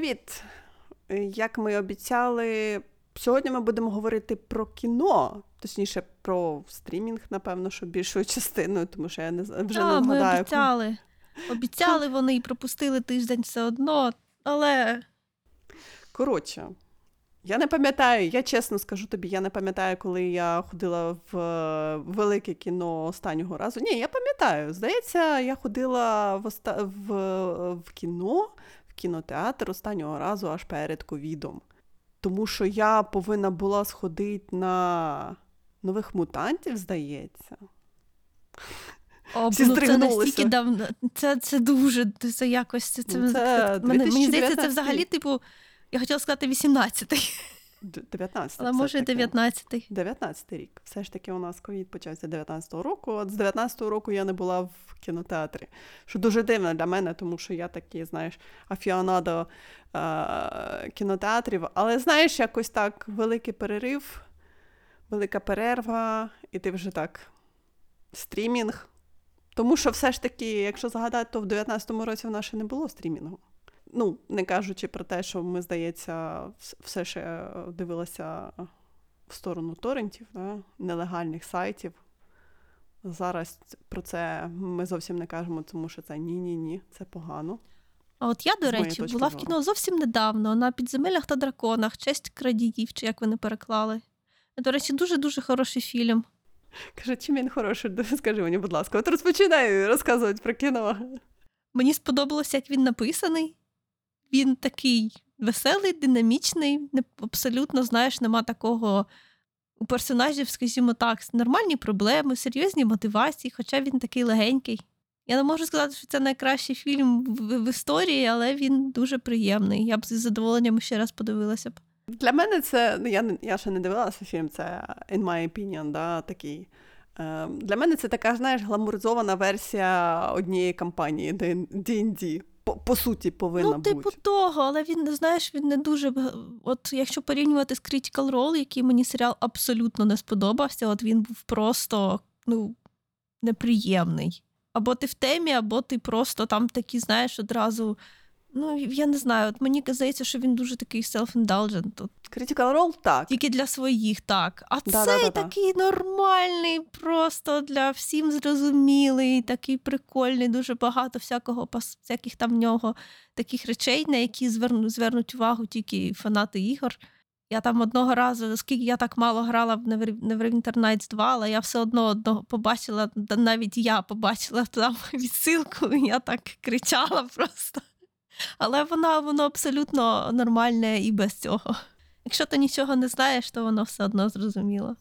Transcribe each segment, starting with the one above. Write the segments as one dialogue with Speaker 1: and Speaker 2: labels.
Speaker 1: Привіт! Як ми обіцяли, сьогодні ми будемо говорити про кіно, точніше, про стрімінг, напевно, що більшою частиною, тому що я не вже
Speaker 2: а,
Speaker 1: не згадаю.
Speaker 2: Ми обіцяли. Обіцяли вони і пропустили тиждень все одно, але.
Speaker 1: Коротше, я не пам'ятаю, я чесно скажу тобі, я не пам'ятаю, коли я ходила в велике кіно останнього разу. Ні, я пам'ятаю. Здається, я ходила в, оста... в... в кіно кінотеатр останнього разу аж перед ковідом. Тому що я повинна була сходити на нових мутантів, здається.
Speaker 2: О, Всі ну Це настільки давно. Це це дуже це якось. Це, це,
Speaker 1: це, це
Speaker 2: Мені здається, це взагалі, типу, я хотіла сказати 18-й.
Speaker 1: 19
Speaker 2: Але може 19-й.
Speaker 1: 19 рік. Все ж таки у нас ковід почався 19-го року. От з 19-го року я не була в кінотеатрі. Що дуже дивно для мене, тому що я такий, знаєш, афіонадо е- кінотеатрів. Але знаєш, якось так великий перерив, велика перерва, і ти вже так стрімінг. Тому що все ж таки, якщо згадати, то в 19-му році в нас ще не було стрімінгу. Ну, не кажучи про те, що ми, здається, все ще дивилися в сторону торрентів, да? нелегальних сайтів. Зараз про це ми зовсім не кажемо, тому що це ні-ні-ні, це погано.
Speaker 2: А от я, до речі, була в кіно зовсім недавно на підземеллях та драконах, честь крадіїв, чи як вони переклали. До речі, дуже-дуже хороший фільм.
Speaker 1: Каже, чим він хороший? Скажи мені, будь ласка, от розпочинаю розказувати про кіно.
Speaker 2: Мені сподобалося, як він написаний. Він такий веселий, динамічний, абсолютно, знаєш, нема такого у персонажів, скажімо так, нормальні проблеми, серйозні мотивації, хоча він такий легенький. Я не можу сказати, що це найкращий фільм в, в історії, але він дуже приємний. Я б з задоволенням ще раз подивилася б.
Speaker 1: Для мене це ну я я ще не дивилася фільм, це in my opinion, да, такий. Е, Для мене це така, знаєш, гламуризована версія однієї кампанії D&D по, по суті повинна
Speaker 2: ну, типу
Speaker 1: бути.
Speaker 2: того, але він знаєш, він не дуже. От якщо порівнювати з Critical Role, який мені серіал абсолютно не сподобався, от він був просто ну, неприємний. Або ти в темі, або ти просто там такі, знаєш, одразу Ну, я не знаю, от мені здається, що він дуже такий self-indulgent. Тут.
Speaker 1: Critical Role так.
Speaker 2: Тільки для своїх, так. А
Speaker 1: да,
Speaker 2: цей
Speaker 1: да, да,
Speaker 2: такий нормальний, просто для всім зрозумілий, такий прикольний, дуже багато всякого, всяких там в нього таких речей, на які звернуть, звернуть увагу тільки фанати ігор. Я там одного разу, оскільки я так мало грала в Neverwinter Nights 2, але я все одно одного побачила, навіть я побачила там відсилку, і я так кричала просто. Але вона воно абсолютно нормальне і без цього. Якщо ти нічого не знаєш, то воно все одно зрозуміло.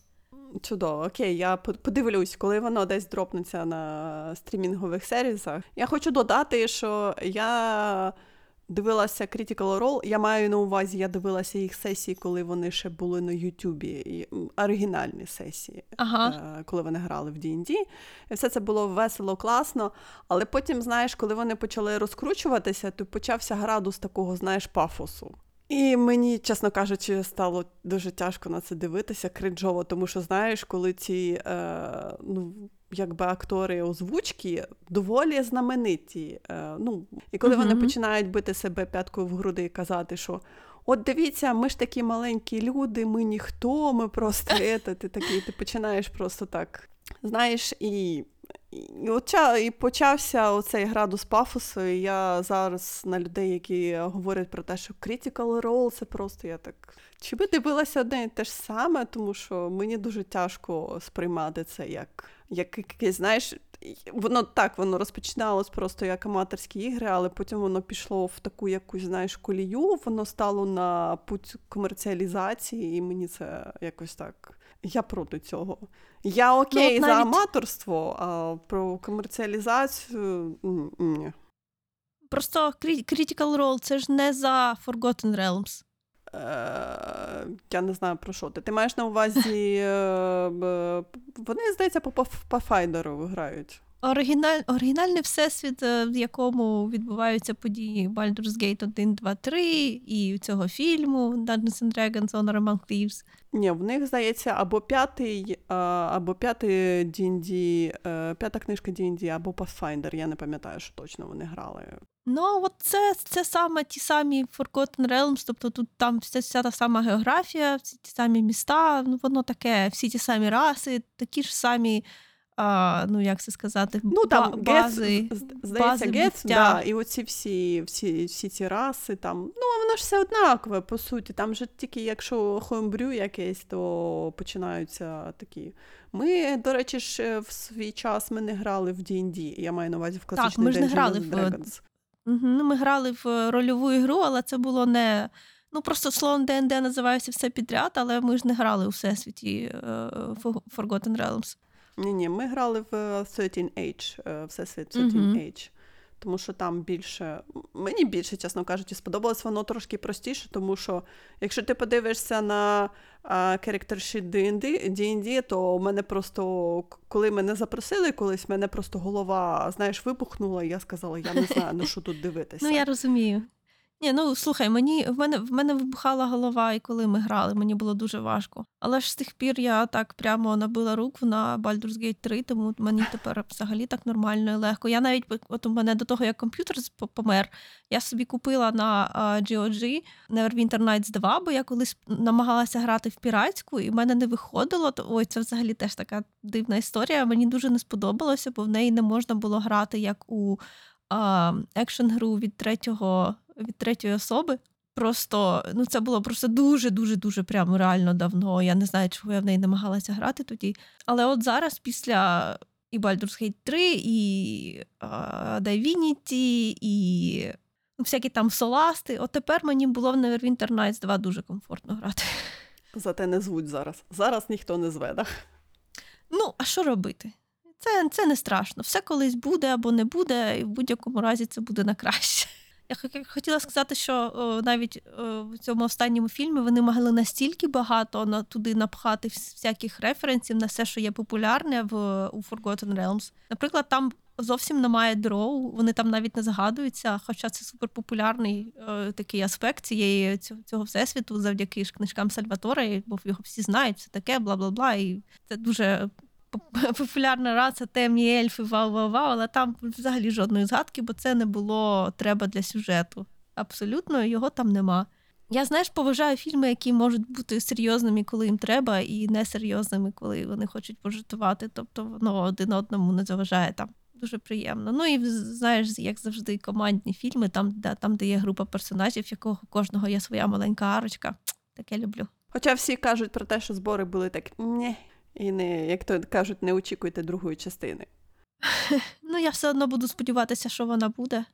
Speaker 1: Чудово, окей, я подивлюсь, коли воно десь дропнеться на стрімінгових сервісах. Я хочу додати, що я Дивилася Critical Role, Я маю на увазі, я дивилася їх сесії, коли вони ще були на Ютубі. Оригінальні сесії,
Speaker 2: ага.
Speaker 1: Е, коли вони грали в D&D. І все це було весело, класно. Але потім, знаєш, коли вони почали розкручуватися, то почався градус такого, знаєш, пафосу. І мені, чесно кажучи, стало дуже тяжко на це дивитися, кринжово, тому що, знаєш, коли ці е, ну, якби актори озвучки доволі знамениті. Е, ну, І коли uh-huh. вони починають бити себе п'яткою в груди і казати, що от дивіться, ми ж такі маленькі люди, ми ніхто, ми просто ета, ти такий, ти починаєш просто так. Знаєш, і і, оця, і почався оцей градус пафосу. і Я зараз на людей, які говорять про те, що critical role, це просто я так. Чи би дивилася одне і те ж саме, тому що мені дуже тяжко сприймати це як як якесь, знаєш, воно так воно розпочиналось просто як аматорські ігри, але потім воно пішло в таку якусь, знаєш, колію, воно стало на путь комерціалізації, і мені це якось так. Я проти цього. Я ну, окей ну, навіть... за аматорство, а про комерціалізацію ні.
Speaker 2: Просто Critical Role це ж не за Forgotten Realms.
Speaker 1: Е, Я не знаю про що ти. Ти маєш на увазі. Е, вони, здається, по Pathfinder грають.
Speaker 2: Оригіналь, оригінальний всесвіт, е, в якому відбуваються події Baldur's Gate 1, 2, 3 і цього фільму Dungeons and Dragons Honor Among Thieves.
Speaker 1: Ні, в них здається або п'ятий, або п'ятий D&D, е, п'ята книжка D&D, або Pathfinder. Я не пам'ятаю, що точно вони грали.
Speaker 2: Ну, от це, це саме ті самі Forgotten Realms, тобто тут там вся, вся та сама географія, всі ті самі міста, ну воно таке, всі ті самі раси, такі ж самі, а, ну як це сказати,
Speaker 1: Ну там
Speaker 2: бази.
Speaker 1: здається,
Speaker 2: бази
Speaker 1: Гетс, да, і оці всі, всі, всі ці раси там. Ну, воно ж все однакове, по суті. Там же тільки якщо хоумбрю якесь, то починаються такі. Ми, до речі, ж е, в свій час ми не грали в D&D, я маю на увазі в класичний
Speaker 2: ми ж не
Speaker 1: Dungeons
Speaker 2: грали в-
Speaker 1: Dragons.
Speaker 2: Угу, ну, ми грали в рольову ігру, але це було не. Ну, просто словом ДНД називається все підряд, але ми ж не грали у всесвіті Fo- Forgotten Realms.
Speaker 1: Ні, ні, ми грали в е, 13 Age, е, Всесвіт 13
Speaker 2: Мгм.
Speaker 1: Age. Тому що там більше, мені більше, чесно кажучи, сподобалось воно трошки простіше, тому що якщо ти подивишся на character D&D, D&D, то в мене просто, коли мене запросили колись, в мене просто голова, знаєш, вибухнула, і я сказала, я не знаю, на що тут дивитися.
Speaker 2: Ну, я розумію. Ні, ну слухай, мені в мене в мене вибухала голова, і коли ми грали, мені було дуже важко. Але ж з тих пір я так прямо набила руку на Baldur's Gate 3, тому мені тепер взагалі так нормально і легко. Я навіть от у мене до того, як комп'ютер помер, я собі купила на GOG Neverwinter Nights 2, бо я колись намагалася грати в піратську, і в мене не виходило. То ой, це взагалі теж така дивна історія. Мені дуже не сподобалося, бо в неї не можна було грати як у екшн гру від третього від третьої особи. Просто ну це було просто дуже дуже дуже прямо реально давно. Я не знаю, чого я в неї намагалася грати тоді. Але от зараз, після і Baldur's Gate 3, і а, Divinity, і ну, всякі там соласти. От тепер мені було в Neverwinter Nights 2 дуже комфортно грати.
Speaker 1: Зате не звуть зараз. Зараз ніхто не зве, да?
Speaker 2: Ну, а що робити? Це, це не страшно. Все колись буде або не буде, і в будь-якому разі це буде на краще. Я хотіла сказати, що о, навіть о, в цьому останньому фільмі вони могли настільки багато на, туди напхати вс- всяких референсів на все, що є популярне в, у Forgotten Realms. Наприклад, там зовсім немає дроу, вони там навіть не згадуються, хоча це суперпопулярний е, такий аспект цієї цього, цього всесвіту завдяки ж книжкам Сальватора, бо його всі знають, все таке, бла бла бла. І це дуже популярна раса, темні ельфи, вау-вау-вау, але там взагалі жодної згадки, бо це не було треба для сюжету. Абсолютно його там нема. Я, знаєш, поважаю фільми, які можуть бути серйозними, коли їм треба, і несерйозними, коли вони хочуть пожартувати. Тобто воно один одному не заважає там. Дуже приємно. Ну і знаєш, як завжди, командні фільми, там, де, там, де є група персонажів, якого кожного є своя маленька арочка. Таке люблю.
Speaker 1: Хоча всі кажуть про те, що збори були так ні. І не, як то кажуть, не очікуйте другої частини.
Speaker 2: Ну, я все одно буду сподіватися, що вона буде.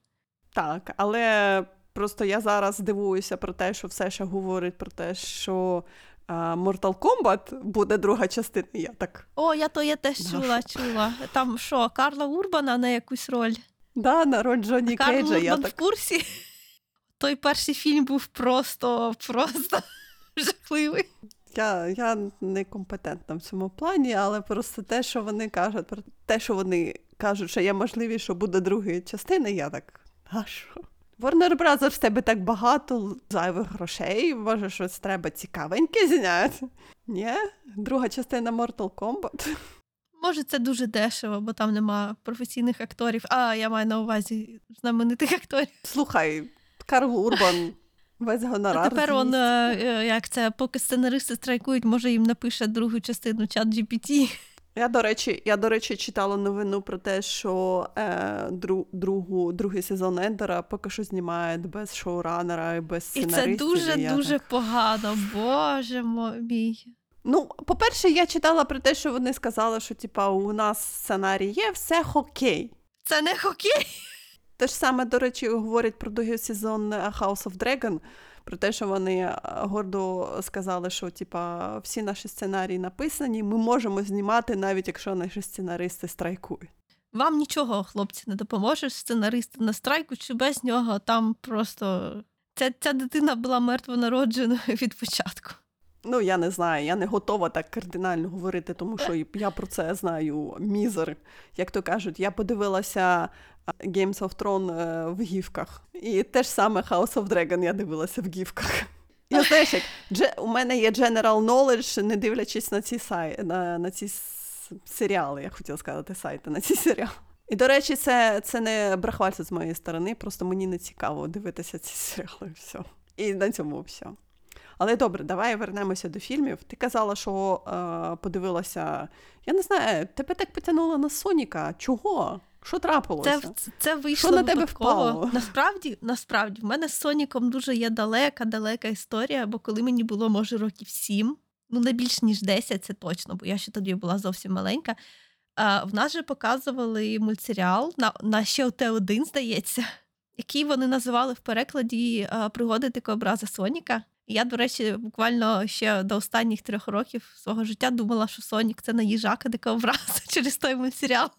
Speaker 1: Так, але просто я зараз дивуюся про те, що все ще говорить про те, що а, Mortal Kombat буде друга частина. Я так.
Speaker 2: О, я то я теж
Speaker 1: Да,
Speaker 2: чула, чула. Там що, Карла Урбана на якусь роль?
Speaker 1: Да, народ Джонні
Speaker 2: Карл
Speaker 1: Кейджа, я
Speaker 2: Урбан
Speaker 1: так.
Speaker 2: в курсі. Той перший фільм був просто, просто жахливий.
Speaker 1: Я, я некомпетентна в цьому плані, але просто те, що вони кажуть, про те, що вони кажуть, що є можливість, що буде друга частина, я так. А що? Warner Brothers, в тебе так багато зайвих грошей, може, щось треба цікавеньке зняти. Ні? Друга частина Mortal Kombat.
Speaker 2: Може, це дуже дешево, бо там нема професійних акторів. А, я маю на увазі знаменитих акторів.
Speaker 1: Слухай, Карл Урбан, весь
Speaker 2: А
Speaker 1: гонорар.
Speaker 2: тепер он, е, е, як це, поки сценаристи страйкують, може їм напише другу частину чат GPT.
Speaker 1: Я, до речі, я, до речі, читала новину про те, що е, дру, другу, другий сезон Ендера поки що знімають без шоуранера і без
Speaker 2: І це дуже
Speaker 1: і
Speaker 2: дуже
Speaker 1: так-
Speaker 2: погано. Боже мій.
Speaker 1: Ну, по-перше, я читала про те, що вони сказали, що типа у нас сценарій є, все окей.
Speaker 2: Це не хокей.
Speaker 1: Те ж саме, до речі, говорять про другий сезон е, House of Dragon, про те, що вони е, гордо сказали, що типа всі наші сценарії написані, ми можемо знімати, навіть якщо наші сценаристи страйкують.
Speaker 2: Вам нічого, хлопці, не допоможе. Сценаристи на страйку чи без нього там просто. Ця, ця дитина була мертвонародженою від початку.
Speaker 1: Ну, я не знаю, я не готова так кардинально говорити, тому що я про це знаю мізер. Як то кажуть, я подивилася Games of Thrones е, в гівках. І те ж саме House of Dragon я дивилася в гівках. Я знаєш, як у мене є general knowledge, не дивлячись на ці сай, на, на ці серіали, я хотіла сказати сайти, на ці серіали. І, до речі, це це не брахвальство з моєї сторони, просто мені не цікаво дивитися ці серіали. все. І на цьому все. Але добре, давай вернемося до фільмів. Ти казала, що е, подивилася. Я не знаю, тебе так потягнуло на Соніка. Чого? Що трапилося?
Speaker 2: Це це вийшло
Speaker 1: Що на тебе впало?
Speaker 2: Насправді, насправді, в мене з Соніком дуже є далека, далека історія, бо коли мені було, може, років сім, ну не більш ніж 10, це точно, бо я ще тоді була зовсім маленька. А, В нас же показували мультсеріал на на ще Т1, здається, який вони називали в перекладі Пригоди дикообраза Соніка. Я, до речі, буквально ще до останніх трьох років свого життя думала, що Сонік це не їжака дикообраза через той мультсеріал.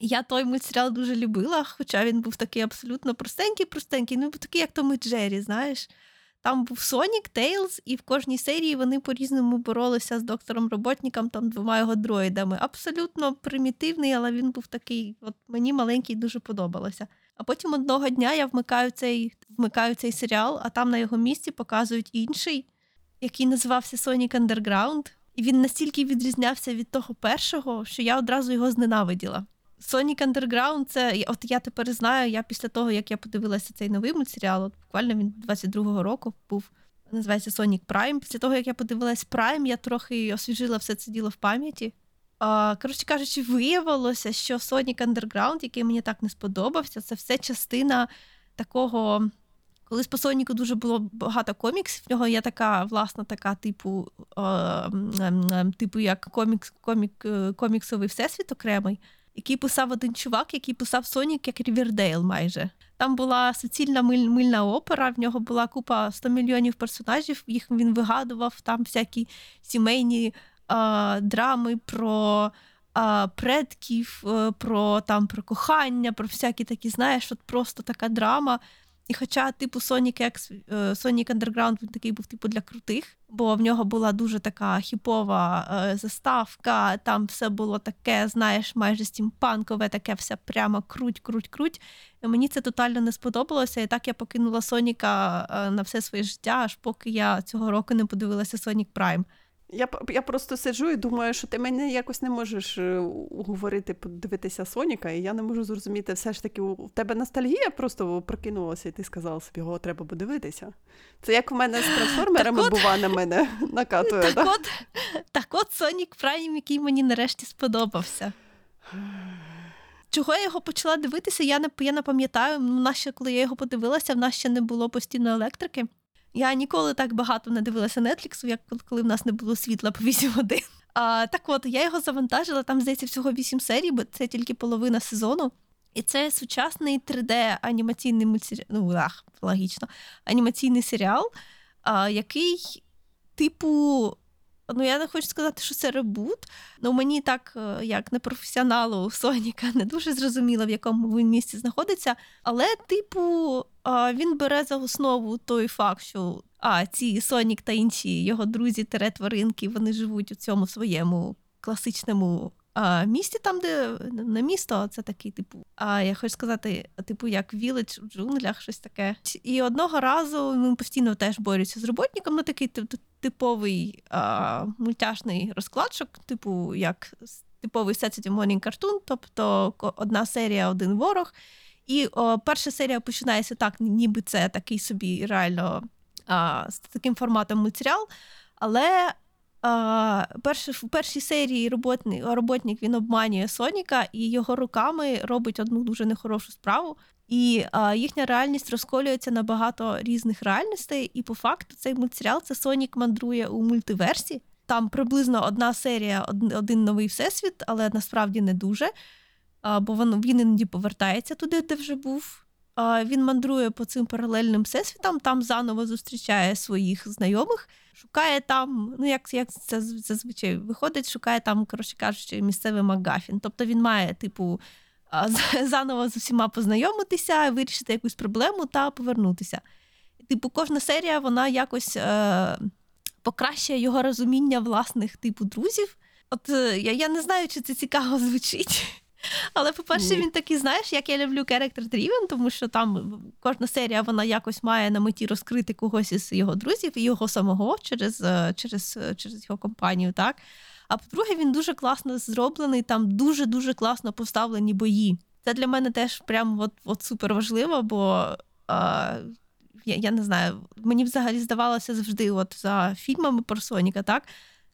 Speaker 2: Я той мультсеріал дуже любила, хоча він був такий абсолютно простенький, простенький, ну такий, як Том і Джері, знаєш. Там був Сонік, Тейлз, і в кожній серії вони по-різному боролися з доктором роботником, там двома його дроїдами. Абсолютно примітивний, але він був такий, от мені маленький дуже подобалося. А потім одного дня я вмикаю цей вмикаю цей серіал, а там на його місці показують інший, який називався Sonic Underground. І він настільки відрізнявся від того першого, що я одразу його зненавиділа. Sonic Underground це от я тепер знаю. Я після того, як я подивилася цей новий мультсеріал, от буквально він 22-го року був. Називається Sonic Prime. Після того, як я подивилась Prime, я трохи освіжила все це діло в пам'яті. Коротше кажучи, виявилося, що Sonic Underground, який мені так не сподобався, це все частина такого. Колись по Соніку дуже було багато коміксів. В нього є така власна така, типу, е, типу як комікс, комік, е, коміксовий всесвіт окремий який писав один чувак, який писав Сонік як Рівердейл майже. Там була суцільна миль, мильна опера, в нього була купа 100 мільйонів персонажів, їх він вигадував, там всякі сімейні а, драми про а, предків, е, про там, про кохання, про всякі такі, знаєш, от просто така драма. І хоча, типу, Sonic X, е, Sonic Underground він такий був типу для крутих, бо в нього була дуже така хіпова е, заставка, там все було таке, знаєш, майже стімпанкове, таке все прямо круть, круть, круть. І Мені це тотально не сподобалося. І так я покинула Соніка на все своє життя, аж поки я цього року не подивилася Sonic Prime.
Speaker 1: Я я просто сиджу і думаю, що ти мене якось не можеш е, уговорити подивитися Соніка, і я не можу зрозуміти, все ж таки, у тебе ностальгія просто прокинулася, і ти сказала собі, його треба подивитися. Це як в мене з трансформерами, бува, на мене накатує.
Speaker 2: Так,
Speaker 1: да?
Speaker 2: от, так от Сонік Прайм, який мені нарешті сподобався. Чого я його почала дивитися, я не я не пам'ятаю. У нас коли я його подивилася, в нас ще не було постійної електрики. Я ніколи так багато не дивилася Нетфліксу, як коли в нас не було світла по 8 годин. А, Так от, я його завантажила, там, здається, всього 8 серій, бо це тільки половина сезону. І це сучасний 3D-анімаційний мультсеріал, ну, ах, логічно, анімаційний серіал, а, який, типу, Ну, я не хочу сказати, що це ребут. Ну мені так, е, як непрофесіоналу Соніка, не дуже зрозуміло, в якому він місці знаходиться. Але, типу, він бере за основу той факт, що а, ці Сонік та інші його друзі, тере тваринки, вони живуть у цьому своєму класичному а, місті, там, де не місто, це такий, типу, а я хочу сказати, типу, як віледж у джунглях, щось таке. І одного разу він постійно теж борються з роботником, ну такий типовий а, мультяшний розкладчик, типу, як типовий Saturday Morning Cartoon, тобто одна серія, один ворог. І о, перша серія починається так, ніби це такий собі реально а, з таким форматом мультсеріал, але а, перш, в першій серії роботник, роботник він обманює Соніка і його руками робить одну дуже нехорошу справу. І а, їхня реальність розколюється на багато різних реальностей. І по факту цей мультсеріал це Сонік мандрує у мультиверсі. Там приблизно одна серія, один новий всесвіт, але насправді не дуже. Бо він, він іноді повертається туди, де вже був. Він мандрує по цим паралельним всесвітам, там заново зустрічає своїх знайомих, шукає там, ну як як це зазвичай виходить, шукає там, коротше кажучи, місцевий Макгафін. Тобто він має, типу, заново з усіма познайомитися, вирішити якусь проблему та повернутися. Типу, кожна серія вона якось е, покращує його розуміння власних типу друзів. От е, я, я не знаю, чи це цікаво звучить. Але, по-перше, він такий, знаєш, як я люблю character driven, тому що там кожна серія вона якось має на меті розкрити когось із його друзів і його самого через, е, через, е, через його компанію, так? А по-друге, він дуже класно зроблений, там дуже-дуже класно поставлені бої. Це для мене теж прям от, от супер важливо, бо а, я, я не знаю, мені взагалі здавалося завжди, от за фільмами про Соніка, так,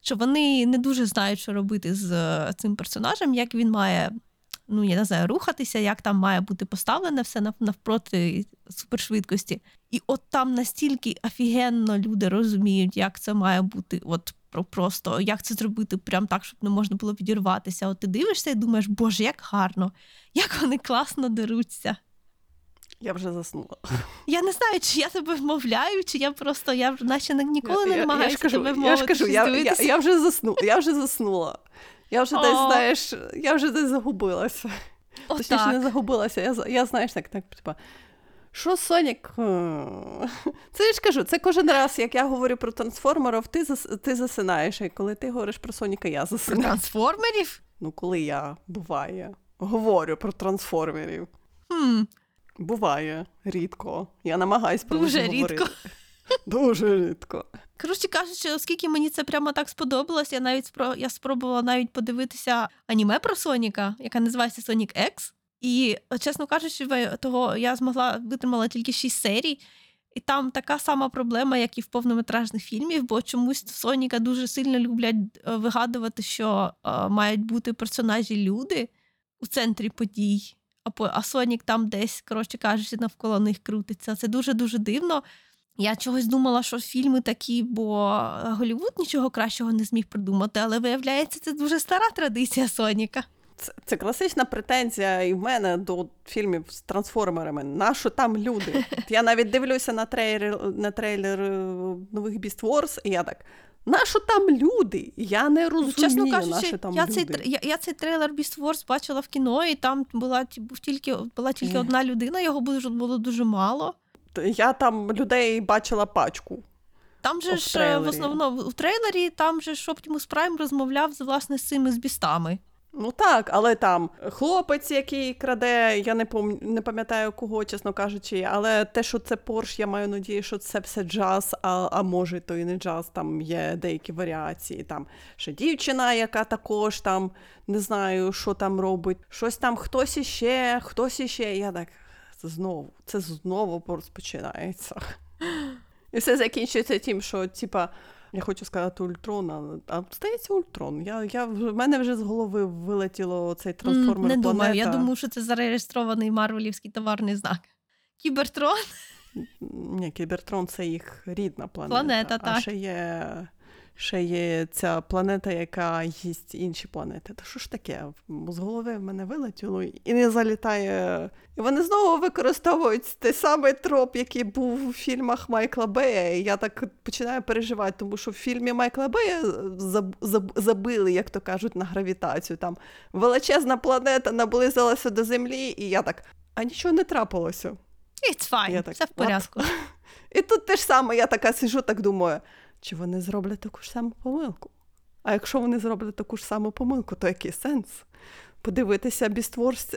Speaker 2: що вони не дуже знають, що робити з е, цим персонажем, як він має. Ну, я не знаю, рухатися, як там має бути поставлене все навпроти супершвидкості. І от там настільки офігенно люди розуміють, як це має бути, от просто як це зробити прям так, щоб не можна було відірватися. От ти дивишся і думаєш, боже, як гарно, як вони класно деруться.
Speaker 1: Я вже заснула.
Speaker 2: Я не знаю, чи я тебе вмовляю, чи я просто я наче не- ніколи не
Speaker 1: я, я,
Speaker 2: намагаюся тебе
Speaker 1: я
Speaker 2: вмовити.
Speaker 1: ж кажу, я, я, я вже заснула. Я вже заснула. Я вже десь,
Speaker 2: О.
Speaker 1: знаєш, я вже десь загубилася. Точніше, не загубилася. Я, я знаєш, так, так, типа. Що Сонік? Це я ж кажу, це кожен раз, як я говорю про трансформерів, ти, зас, ти засинаєш. І коли ти говориш про Соніка, я
Speaker 2: Про
Speaker 1: засинаю.
Speaker 2: трансформерів?
Speaker 1: Ну, коли я буває, говорю про трансформерів.
Speaker 2: Хм,
Speaker 1: Буває рідко. Я намагаюсь про
Speaker 2: Дуже
Speaker 1: них говорити.
Speaker 2: рідко.
Speaker 1: Дуже рідко.
Speaker 2: Коротше кажучи, оскільки мені це прямо так сподобалось, я навіть спро... я спробувала навіть подивитися аніме про Соніка, яка називається Sonic X. І, чесно кажучи, того я змогла витримала тільки шість серій. І там така сама проблема, як і в повнометражних фільмів, бо чомусь Соніка дуже сильно люблять е, вигадувати, що е, мають бути персонажі люди у центрі подій, а, по- а Сонік там десь, коротше кажучи, навколо них крутиться. Це дуже-дуже дивно. Я чогось думала, що фільми такі, бо Голівуд нічого кращого не зміг придумати, але виявляється, це дуже стара традиція Соніка.
Speaker 1: Це, це класична претензія і в мене до фільмів з трансформерами. Нащо там люди? Я навіть дивлюся на трейлер, на трейлер е, нових Beast Wars, і я так. Нащо там люди? Я не розумію,
Speaker 2: Ну, Чесно
Speaker 1: нащо
Speaker 2: кажучи,
Speaker 1: там
Speaker 2: я
Speaker 1: люди.
Speaker 2: цей, я, я цей трейлер Beast Wars бачила в кіно, і там була, був тільки, була тільки одна людина, його було дуже мало.
Speaker 1: Я там людей бачила пачку.
Speaker 2: Там же ж е, в основному у трейлері там же ж Optimus Prime розмовляв з власне з цими з бістами.
Speaker 1: Ну так, але там хлопець, який краде, я не пом... не пам'ятаю кого, чесно кажучи, але те, що це Порш, я маю надію, що це все джаз, а, а може, то і не джаз, там є деякі варіації. Там ще дівчина, яка також там не знаю, що там робить. Щось там хтось іще, хтось іще. Я так це знову, це знову розпочинається. І все закінчується тим, що типа. Я хочу сказати Ультрон, а здається Ультрон. Я, я, в мене вже з голови вилетіло цей трансформер.
Speaker 2: Не думаю,
Speaker 1: планета.
Speaker 2: я думаю, що це зареєстрований марвелівський товарний знак. Кібертрон.
Speaker 1: Ні, Кібертрон це їх рідна планета.
Speaker 2: Планета,
Speaker 1: а
Speaker 2: так.
Speaker 1: ще є, ще є ця планета, яка їсть інші планети. Та що ж таке? З голови в мене вилетіло і не залітає. І вони знову використовують той самий троп, який був у фільмах Майкла Бея. І я так починаю переживати, тому що в фільмі Майкла Бея заб- заб- забили, як то кажуть, на гравітацію. Там величезна планета наблизилася до Землі, і я так. А нічого не трапилося.
Speaker 2: It's fine,
Speaker 1: Я так,
Speaker 2: все в порядку.
Speaker 1: І тут те ж саме, я така сижу, так думаю, чи вони зроблять таку ж саму помилку? А якщо вони зроблять таку ж саму помилку, то який сенс? Подивитися Beast Wars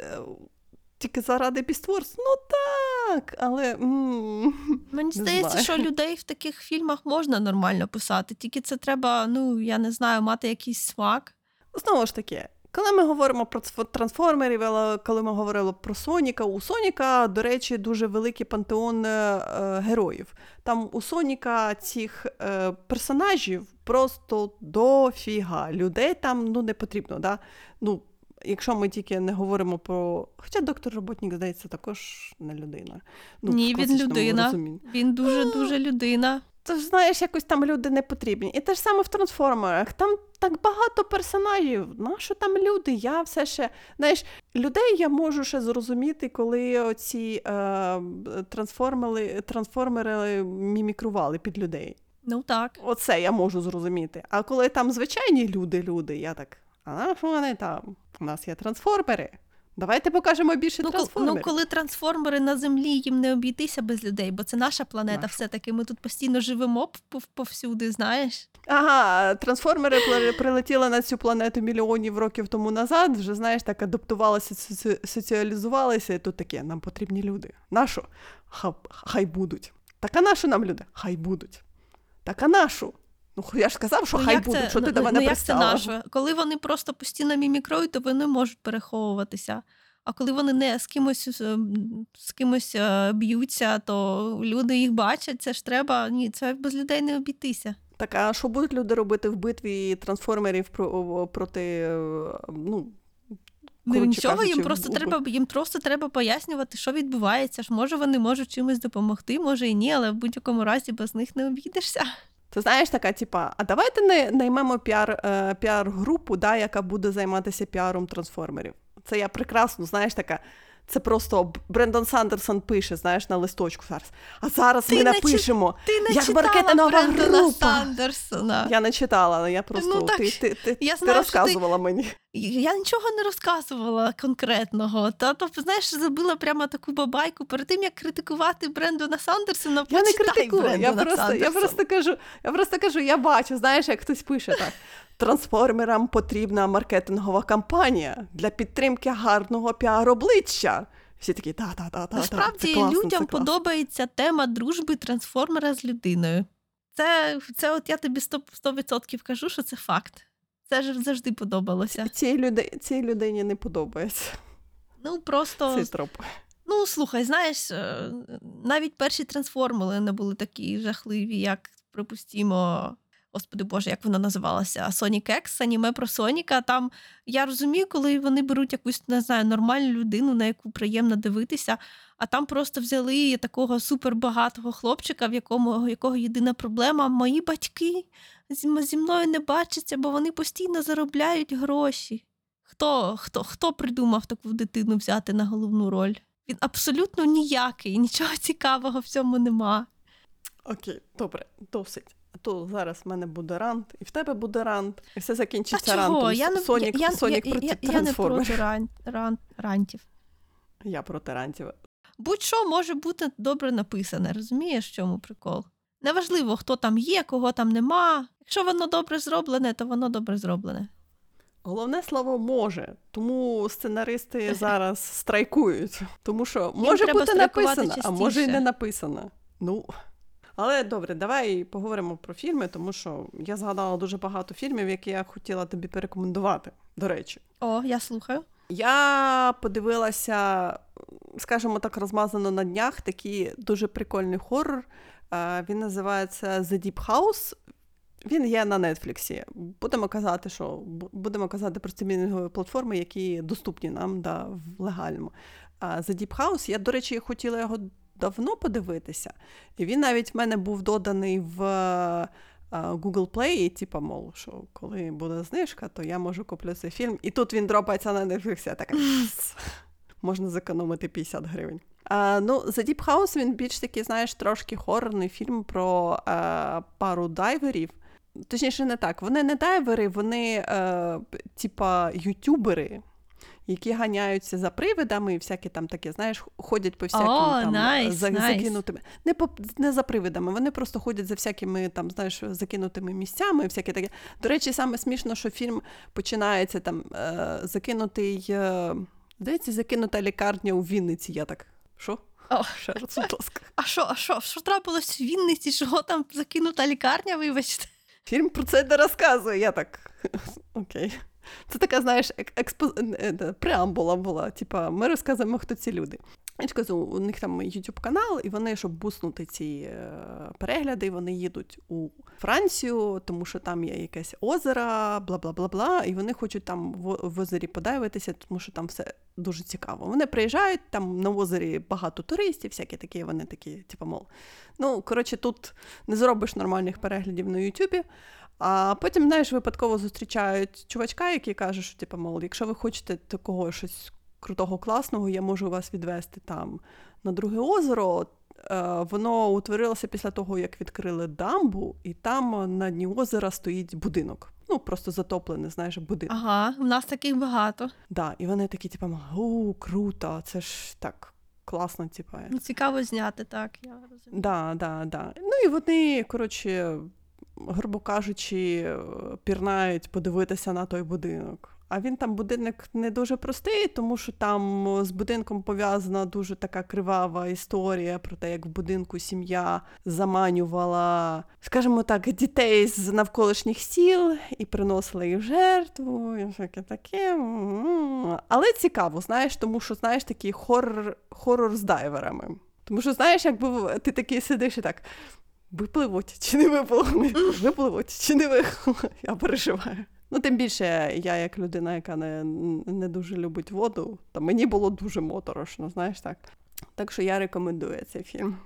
Speaker 1: тільки заради Beast Wars? Ну так, але. м,
Speaker 2: Мені здається, що людей в таких фільмах можна нормально писати, тільки це треба, ну я не знаю, мати якийсь смак.
Speaker 1: Знову ж таки, коли ми говоримо про трансформерів, але коли ми говорили про Соніка, у Соніка, до речі, дуже великий пантеон е, героїв. Там у Соніка цих е, персонажів просто дофіга. Людей там ну, не потрібно. Да? Ну, якщо ми тільки не говоримо про. Хоча доктор Роботник, здається, також не людина. Ну,
Speaker 2: Ні, він людина.
Speaker 1: розумінні.
Speaker 2: Він дуже дуже
Speaker 1: Тож, знаєш, якось там люди не потрібні. І те ж саме в трансформерах. Там так багато персонажів. Нащо там люди? Я все ще. Знаєш, людей я можу ще зрозуміти, коли оці е, трансформери, трансформери мімікрували під людей.
Speaker 2: Ну так.
Speaker 1: Оце я можу зрозуміти. А коли там звичайні люди, люди, я так. А що вони там? У нас є трансформери. Давайте покажемо більше
Speaker 2: Ну,
Speaker 1: трансформерів.
Speaker 2: ну, коли трансформери на землі їм не обійтися без людей, бо це наша планета,
Speaker 1: Наша.
Speaker 2: все-таки ми тут постійно живемо повсюди, знаєш.
Speaker 1: Ага, трансформери прилетіли на цю планету мільйонів років тому назад. Вже знаєш, так адаптувалися, соціалізувалися, і тут таке, нам потрібні люди. Ха- Хай будуть. Так а нащо нам люди? Хай будуть. Так а нашу? Ну я ж сказав, що
Speaker 2: ну,
Speaker 1: хай будуть.
Speaker 2: це,
Speaker 1: Що ти
Speaker 2: ну,
Speaker 1: до мене
Speaker 2: ну, як це наше? Коли вони просто постійно мімікрують, то вони можуть переховуватися. А коли вони не з кимось з кимось е, б'ються, то люди їх бачать, це ж треба. Ні, це без людей не обійтися.
Speaker 1: Так, а що будуть люди робити в битві трансформерів про- проти е, ну,
Speaker 2: Ну,
Speaker 1: Коротше
Speaker 2: нічого,
Speaker 1: кажучи,
Speaker 2: їм просто
Speaker 1: в-
Speaker 2: треба їм просто треба пояснювати, що відбувається. Ж може вони можуть чимось допомогти, може і ні, але в будь-якому разі без них не обійдешся.
Speaker 1: Ти знаєш, така, типа, а давайте не наймемо піар, е, піар-групу, да, яка буде займатися піаром трансформерів. Це я прекрасно, знаєш, така. Це просто Брендон Сандерсон пише, знаєш, на листочку зараз. А зараз
Speaker 2: Ти
Speaker 1: ми
Speaker 2: не чи-
Speaker 1: напишемо.
Speaker 2: Ти не
Speaker 1: Як маркетингова
Speaker 2: Брендона
Speaker 1: група.
Speaker 2: Сандерсона.
Speaker 1: Я не читала, але я просто
Speaker 2: Ну, так,
Speaker 1: ти, ти, ти,
Speaker 2: я знаю, ти-
Speaker 1: розказувала мені.
Speaker 2: Я нічого не розказувала конкретного. Та тобто, знаєш, забила прямо таку бабайку перед тим, як критикувати Брендона Сандерсона.
Speaker 1: Я не критикую. Я просто, я просто кажу, я просто кажу, я бачу, знаєш, як хтось пише так. Трансформерам потрібна маркетингова кампанія для підтримки гарного піар-обличчя. Всі такі, та, та, та, та.
Speaker 2: Насправді
Speaker 1: це класно,
Speaker 2: людям
Speaker 1: це класно.
Speaker 2: подобається тема дружби трансформера з людиною. Це, це от я тобі 100%, 100% кажу, що це факт. Це ж завжди подобалося.
Speaker 1: Цій, люди, цій людині не подобається
Speaker 2: Ну просто
Speaker 1: цей троп.
Speaker 2: ну слухай, знаєш, е, навіть перші трансформери не були такі жахливі, як припустімо. Господи Боже, як вона називалася? Sonic X, аніме про Соніка. Там я розумію, коли вони беруть якусь не знаю, нормальну людину, на яку приємно дивитися, а там просто взяли такого супербагатого хлопчика, в якому якого єдина проблема. Мої батьки зі мною не бачаться, бо вони постійно заробляють гроші. Хто, хто, хто придумав таку дитину взяти на головну роль? Він абсолютно ніякий, нічого цікавого в цьому нема.
Speaker 1: Окей, добре, досить. А то зараз в мене буде рант, і в тебе буде рант, і все
Speaker 2: А
Speaker 1: закінчиться
Speaker 2: чого?
Speaker 1: рантом.
Speaker 2: Я не,
Speaker 1: Сонік,
Speaker 2: я,
Speaker 1: Сонік
Speaker 2: я,
Speaker 1: проти
Speaker 2: я, я не проти ран, ран, рантів.
Speaker 1: Я проти рантів.
Speaker 2: Будь-що може бути добре написане, розумієш, в чому прикол? Неважливо, хто там є, кого там нема. Якщо воно добре зроблене, то воно добре зроблене.
Speaker 1: Головне слово може, тому сценаристи зараз страйкують. Тому що може бути написано, а може і не написано. Ну. Але добре, давай поговоримо про фільми, тому що я згадала дуже багато фільмів, які я хотіла тобі порекомендувати. До речі,
Speaker 2: О, я слухаю.
Speaker 1: я подивилася, скажімо так, розмазано на днях такий дуже прикольний хорор. Е, Він називається The Deep House. Він є на Нетфліксі. Будемо казати, що будемо казати про стрімінгові платформи, які доступні нам да, в легальному. А The Deep House, я, до речі, хотіла його давно подивитися. І він навіть в мене був доданий в е, Google Play, і типа, мов, що коли буде знижка, то я можу куплю цей фільм. І тут він дропається на Netflix, я така. Можна зекономити 50 гривень. А, ну, The Deep House він більш такий, знаєш, трошки хорорний фільм про е, пару дайверів. Точніше, не так. Вони не дайвери, вони е, типа ютюбери, які ганяються за привидами і всякі там такі, знаєш, ходять по всяким
Speaker 2: О,
Speaker 1: там
Speaker 2: найс,
Speaker 1: за,
Speaker 2: найс.
Speaker 1: закинутими. Не, по, не за привидами, вони просто ходять за всякими там, знаєш, закинутими місцями, всяке таке. До речі, саме смішно, що фільм починається там е, закинутий. Е, здається, закинута лікарня у Вінниці. Я так. Що?
Speaker 2: О.
Speaker 1: Ще раз, будь ласка.
Speaker 2: А що, а що? Що трапилось в Вінниці? Чого там закинута лікарня, вибачте?
Speaker 1: Фільм про це не розказує. Я так. Окей. Це така, знаєш, ек- експо... е, е, преамбула була. Типа, ми розказуємо, хто ці люди. Я ж у них там YouTube канал, і вони, щоб буснути ці е, перегляди, вони їдуть у Францію, тому що там є якесь озеро, бла бла бла бла. І вони хочуть там в, в озері подивитися, тому що там все дуже цікаво. Вони приїжджають, там на озері багато туристів, всякі такі, вони такі, типу, мол. Ну, коротше, тут не зробиш нормальних переглядів на Ютубі. А потім, знаєш, випадково зустрічають чувачка, який каже, що типу, мол, якщо ви хочете такого щось крутого, класного, я можу вас відвести там на друге озеро. Е, Воно утворилося після того, як відкрили дамбу, і там на дні озера стоїть будинок. ну просто затоплений, знаєш, будинок.
Speaker 2: Ага, в нас таких багато.
Speaker 1: Да, і вони такі, типу, у, круто, це ж так класно, типу.
Speaker 2: Ну, Цікаво зняти, так. Я розумію.
Speaker 1: Да, да, да. Ну і вони, коротше, грубо кажучи, пірнають подивитися на той будинок. А він там будинок не дуже простий, тому що там з будинком пов'язана дуже така кривава історія про те, як в будинку сім'я заманювала, скажімо так, дітей з навколишніх сіл і приносила їх в жертву, і всяке таке. Але цікаво, знаєш, тому що знаєш такий хоррор, хоррор з дайверами. Тому що, знаєш, якби ти такий сидиш і так. Випливуть чи не випливуть? Випливуть чи не випливуть? Я переживаю. Ну, тим більше, я, як людина, яка не, не дуже любить воду, то мені було дуже моторошно, знаєш так. Так що я рекомендую цей фільм.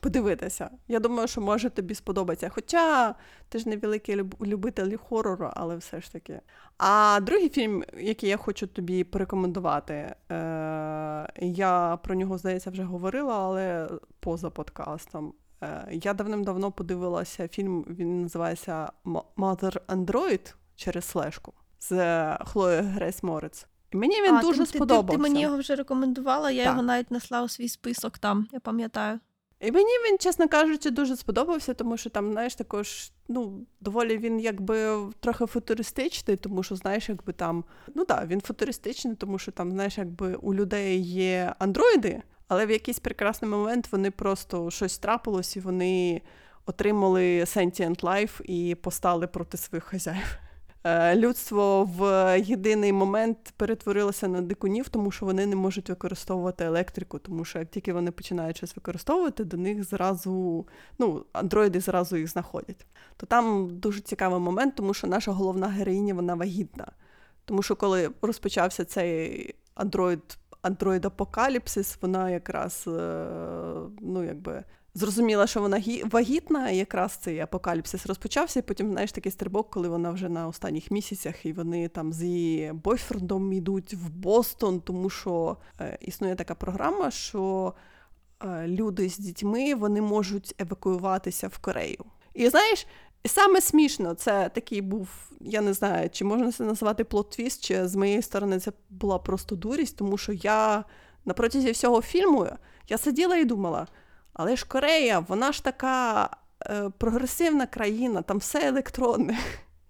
Speaker 1: Подивитися. Я думаю, що може тобі сподобається. Хоча ти ж не великий любитель хорору, але все ж таки. А другий фільм, який я хочу тобі порекомендувати, е- я про нього, здається, вже говорила, але поза подкастом. Е, Я давним-давно подивилася фільм, він називається Mother Android через слежку з Хлоєю Грейс Морець. І мені він
Speaker 2: а,
Speaker 1: дуже
Speaker 2: ти, ти,
Speaker 1: сподобався.
Speaker 2: Ти, ти мені його вже рекомендувала, я
Speaker 1: Так.
Speaker 2: його навіть несла у свій список там, я пам'ятаю.
Speaker 1: І мені він, чесно кажучи, дуже сподобався, тому що там, знаєш, також, ну, доволі він якби трохи футуристичний, тому що, знаєш, якби там, ну так, він футуристичний, тому що там, знаєш, якби у людей є андроїди, але в якийсь прекрасний момент вони просто щось трапилось і вони отримали sentient life і постали проти своїх хазяїв. Е, Людство в єдиний момент перетворилося на дикунів, тому що вони не можуть використовувати електрику, тому що як тільки вони починають щось використовувати, до них зразу ну, андроїди зразу їх знаходять. То там дуже цікавий момент, тому що наша головна героїня вона вагітна. Тому що коли розпочався цей андроїд, андроїд-апокаліпсис, вона якраз е, ну, якби, зрозуміла, що вона гі- вагітна, якраз цей апокаліпсис розпочався, і потім, знаєш, такий стрибок, коли вона вже на останніх місяцях, і вони там з її бойфрендом йдуть в Бостон, тому що е, існує така програма, що е, люди з дітьми вони можуть евакуюватися в Корею. І знаєш, і саме смішно, це такий був, я не знаю, чи можна це назвати plot twist, чи з моєї сторони це була просто дурість, тому що я на протязі всього фільму я сиділа і думала, але ж Корея, вона ж така е, прогресивна країна, там все електронне.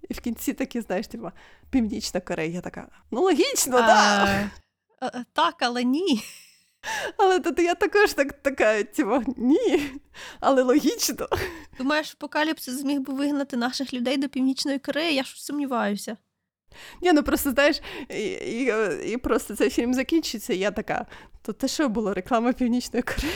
Speaker 1: І в кінці такі, знаєш, типа, Північна Корея, така, ну логічно, так. Да.
Speaker 2: Е, е, Так, але ні.
Speaker 1: Але тут я також так, така, типа, ні, але логічно.
Speaker 2: Думаєш, апокаліпсис зміг би вигнати наших людей до Північної Кореї? Я ж сумніваюся.
Speaker 1: Ні, ну просто знаєш, і, і, і просто цей фільм закінчиться, і я така, то те що було реклама Північної Кореї?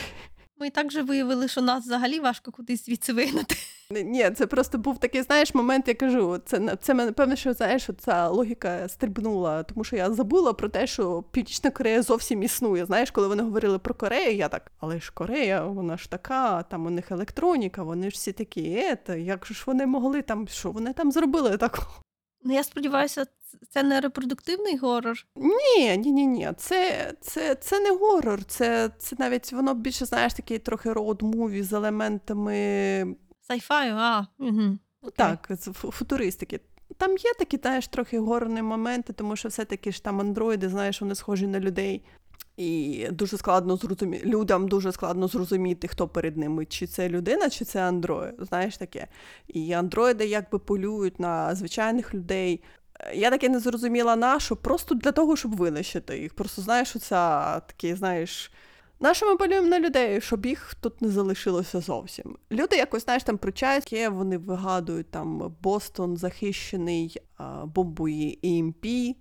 Speaker 2: Ми і так вже виявили, що нас взагалі важко кудись звідси вигнати.
Speaker 1: Ні, це просто був такий, знаєш, момент, я кажу, це, це напевно, що знаєш, що ця логіка стрибнула, тому що я забула про те, що Північна Корея зовсім існує. Знаєш, коли вони говорили про Корею, я так, але ж Корея, вона ж така, там у них електроніка, вони ж всі такі, як же ж вони могли там, що вони там зробили такого?
Speaker 2: Ну, я сподіваюся, це не репродуктивний горор.
Speaker 1: Ні, ні, ні, ні. Це, це, це не горор, це, це навіть воно більше, знаєш, такий трохи road movie з елементами
Speaker 2: sci-fi ю, а. Угу.
Speaker 1: Так, з футуристики. Там є такі, знаєш, трохи горорні моменти, тому що все-таки ж там андроїди, знаєш, вони схожі на людей. І дуже складно зрозуміти, людям дуже складно зрозуміти, хто перед ними, чи це людина, чи це андроїд. Знаєш таке. І андроїди якби полюють на звичайних людей. Е, Я таки не зрозуміла нашу, просто для того, щоб винищити їх. Просто знаєш, що це такі, знаєш. Нащо ми полюємо на людей, щоб їх тут не залишилося зовсім? Люди якось, знаєш, там причайські, вони вигадують там Бостон захищений бомбою EMP,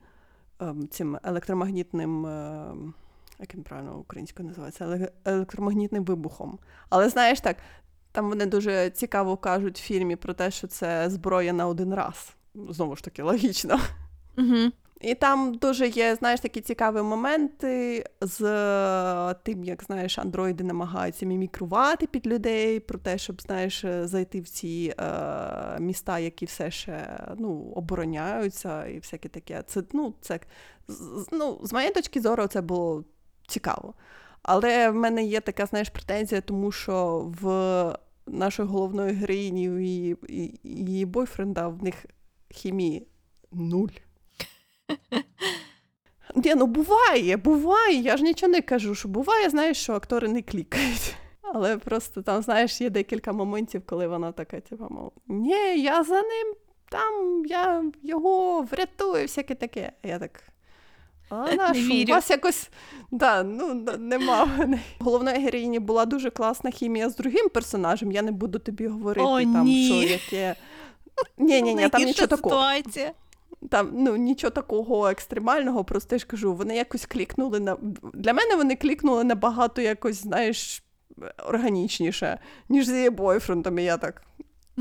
Speaker 1: ем, цим електромагнітним, ем, як він правильно українською називається, еле- електромагнітним вибухом. Але знаєш так, там вони дуже цікаво кажуть в фільмі про те, що це зброя на один раз. Знову ж таки, логічно.
Speaker 2: Угу.
Speaker 1: І там дуже є, знаєш, такі цікаві моменти з е, тим, як знаєш, андроїди намагаються мімікрувати під людей, про те, щоб знаєш, е, зайти в ці е, міста, які все ще ну, обороняються, і всяке таке. Це ну, це ну, з моєї точки зору, це було цікаво. Але в мене є така, знаєш, претензія, тому що в нашої головної героїні і її бойфренда в них хімії нуль. Ні, ну буває, буває. Я ж нічого не кажу, що буває, знаєш, що актори не клікають. Але просто там, знаєш, є декілька моментів, коли вона така, типу, мов, ні, я за ним там, я його врятую, всяке таке. А я так. А на
Speaker 2: Не
Speaker 1: що?
Speaker 2: вірю.
Speaker 1: У вас якось да, ну, нема. Головної героїні була дуже класна хімія з другим персонажем. Я не буду тобі говорити
Speaker 2: О,
Speaker 1: там,
Speaker 2: ні.
Speaker 1: що яке. Ні, ні, ні, там нічого такого.
Speaker 2: ситуація.
Speaker 1: Там ну нічого такого екстремального, просто я ж кажу, вони якось клікнули на. Для мене вони клікнули набагато якось, знаєш, органічніше, ніж з її бойфрендом. І я так.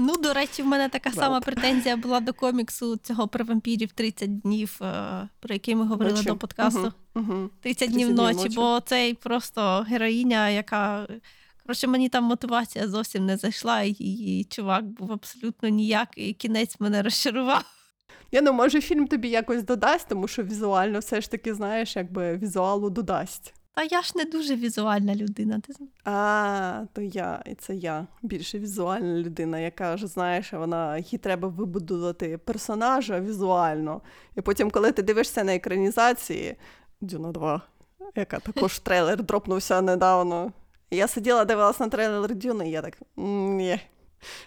Speaker 2: Ну, до речі, в мене така
Speaker 1: Well.
Speaker 2: сама претензія була до коміксу цього про вампірів 30 днів, е, про який ми говорили
Speaker 1: Ночі.
Speaker 2: до подкасту.
Speaker 1: Угу, угу.
Speaker 2: 30
Speaker 1: 30
Speaker 2: днів
Speaker 1: днів
Speaker 2: ночі,
Speaker 1: ночі.
Speaker 2: бо цей просто героїня, яка. Коротше, мені там мотивація зовсім не зайшла, і, і чувак був абсолютно ніякий, і кінець мене розчарував.
Speaker 1: Я ну, може, фільм тобі якось додасть, тому що візуально все ж таки, знаєш, якби візуалу додасть.
Speaker 2: Та я ж не дуже візуальна людина. Ти знаєш.
Speaker 1: А, то я, і це я більше візуальна людина, яка ж знаєш, вона їй треба вибудувати персонажа візуально. І потім, коли ти дивишся на екранізації Дюна 2, яка також трейлер дропнувся недавно. Я сиділа, дивилась на трейлер Дюни, і я так ні.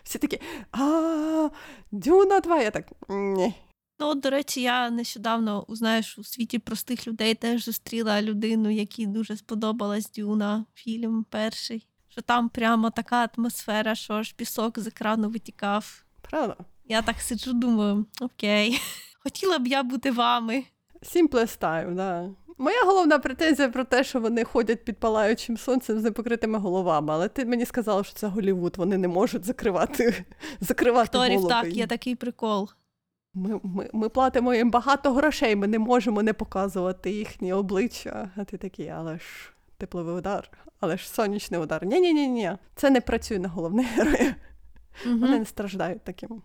Speaker 1: Всі такі, а Дюна 2, я так ні.
Speaker 2: Ну, до речі, я нещодавно знаєш, у світі простих людей теж зустріла людину, якій дуже сподобалась Дюна, фільм перший. Що там прямо така атмосфера, що аж пісок з екрану витікав.
Speaker 1: Правда?
Speaker 2: Я так сиджу, думаю, окей, хотіла б я бути вами.
Speaker 1: Simplest time, да. Моя головна претензія про те, що вони ходять під палаючим сонцем з непокритими головами, але ти мені сказала, що це Голівуд, вони не можуть закривати, закривати
Speaker 2: Акторів
Speaker 1: голови.
Speaker 2: так, є такий прикол.
Speaker 1: Ми, ми, ми платимо їм багато грошей, ми не можемо не показувати їхні обличчя. А ти такий, але ж тепловий удар, але ж сонячний удар. Ні, ні, ні, ні. Це не працює на головних героїв.
Speaker 2: Мгм.
Speaker 1: Вони не страждають таким.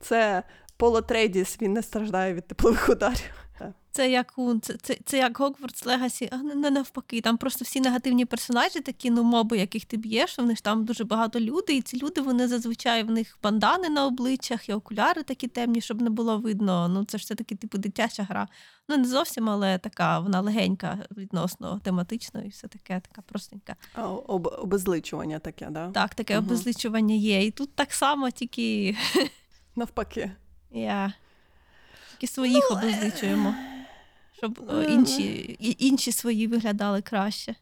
Speaker 1: Це Поло Трейдіс, він не страждає від теплових ударів.
Speaker 2: Це як у це, це, це як Hogwarts Legacy, а не, не навпаки. Там просто всі негативні персонажі, такі ну моби, яких ти б'єш, вони ж там дуже багато людей, і ці люди вони зазвичай в них бандани на обличчях і окуляри такі темні, щоб не було видно. Ну це ж все таки типу дитяча гра. Ну не зовсім, але така вона легенька відносно тематично, і все таке, така простенька.
Speaker 1: А, об, обезличування таке, да?
Speaker 2: Так, таке
Speaker 1: Мгм.
Speaker 2: обезличування є. І тут так само, тільки
Speaker 1: Навпаки.
Speaker 2: я тільки своїх
Speaker 1: Ну,
Speaker 2: обезличуємо. Щоб е,
Speaker 1: е,
Speaker 2: інші, інші свої виглядали краще.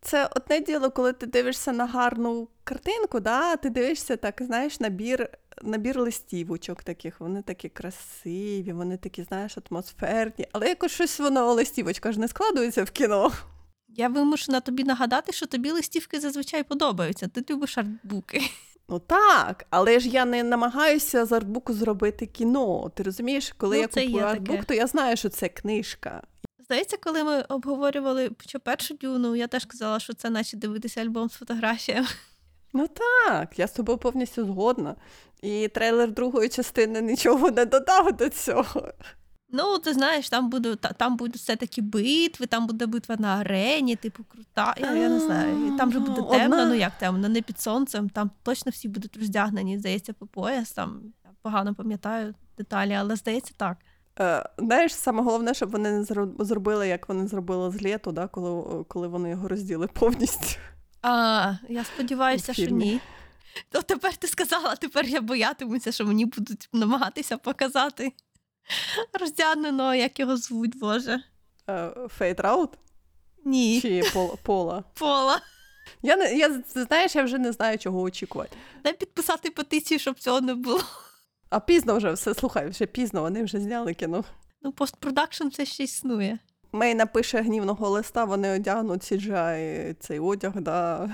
Speaker 1: Це одне діло, коли ти дивишся на гарну картинку, да? ти дивишся так, знаєш, набір, набір листівочок таких. Вони такі красиві, вони такі, знаєш, атмосферні. Але якось щось воно листівочка ж не складується в кіно.
Speaker 2: Я вимушена тобі нагадати, що тобі листівки зазвичай подобаються. Ти любиш артбуки.
Speaker 1: Ну так, але ж я не намагаюся з артбуку зробити кіно. Ти розумієш, коли
Speaker 2: Ну,
Speaker 1: я купую
Speaker 2: таке.
Speaker 1: артбук, то я знаю, що це книжка.
Speaker 2: Здається, коли ми обговорювали що першу дюну, я теж казала, що це наче дивитися альбом з фотографіями.
Speaker 1: Ну так, я з тобою повністю згодна. І трейлер другої частини нічого не додав до цього.
Speaker 2: Ну, ти знаєш, там буде там будуть все таки битви, там буде битва на арені, типу крута. Я, я не знаю. І там же буде
Speaker 1: Одна-
Speaker 2: темно, ну як темно, не під сонцем. Там точно всі будуть роздягнені, здається, по пояс. Там я погано пам'ятаю деталі, але здається так.
Speaker 1: Е, знаєш, саме головне, щоб вони не зробили, як вони зробили з літу, да, коли, коли вони його розділи повністю.
Speaker 2: А, я сподіваюся, що ні. То тепер ти сказала, тепер я боятимуся, що мені будуть намагатися показати роздягненого, як його звуть, Боже.
Speaker 1: Фейт Раут
Speaker 2: Ні,
Speaker 1: чи Пол, Пола.
Speaker 2: Пола.
Speaker 1: Я, не, я, знаєш, я вже не знаю, чого очікувати.
Speaker 2: Дай підписати петицію, щоб цього не було.
Speaker 1: А пізно вже все, слухай, вже пізно, вони вже зняли кіно.
Speaker 2: Ну, постпродакшн все ще існує.
Speaker 1: Мей напише гнівного листа, вони одягнуть CGI цей одяг, да.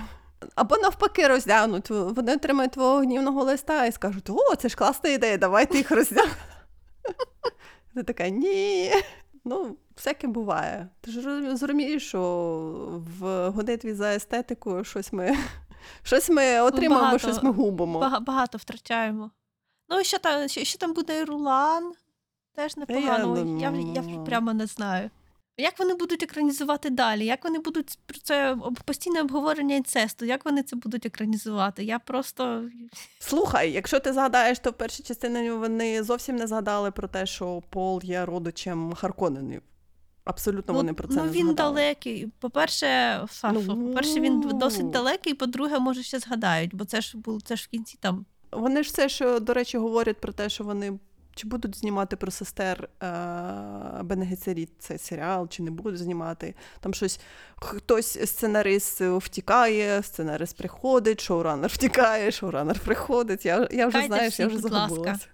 Speaker 1: Або навпаки роздягнуть. Вони отримають твого гнівного листа і скажуть: о, це ж класна ідея, давайте їх роздягнемо. Ти така, ні. Ну, всяке буває. Ти ж розумієш, зрозумієш, що в гонитві за естетикою щось ми, щось ми отримаємо,
Speaker 2: багато-
Speaker 1: щось ми губимо.
Speaker 2: Багато втрачаємо. Ну, і ще там, ще, ще там буде Рулан. Теж непогано.
Speaker 1: Я
Speaker 2: Я, я, прямо не знаю. Як вони будуть екранізувати далі? Як вони будуть про це постійне обговорення інцесту? Як вони це будуть екранізувати? Я просто
Speaker 1: Слухай, якщо ти згадаєш, то в першій частині вони зовсім не згадали про те, що Пол є родичем Харконенів. Абсолютно вони про це
Speaker 2: ну,
Speaker 1: не
Speaker 2: він далекий. По-перше, Сашо,
Speaker 1: Ну.
Speaker 2: по-перше, він досить далекий, по-друге, може ще згадають, бо це ж було це ж в кінці там.
Speaker 1: Вони ж все ж, до речі, говорять про те, що вони чи будуть знімати про сестер е- Бенегецеріт цей серіал, чи не будуть знімати. Там щось хтось сценарист втікає, сценарист приходить, шоуранер втікає, шоуранер приходить. Я, я вже знаєш, я вже загубилася.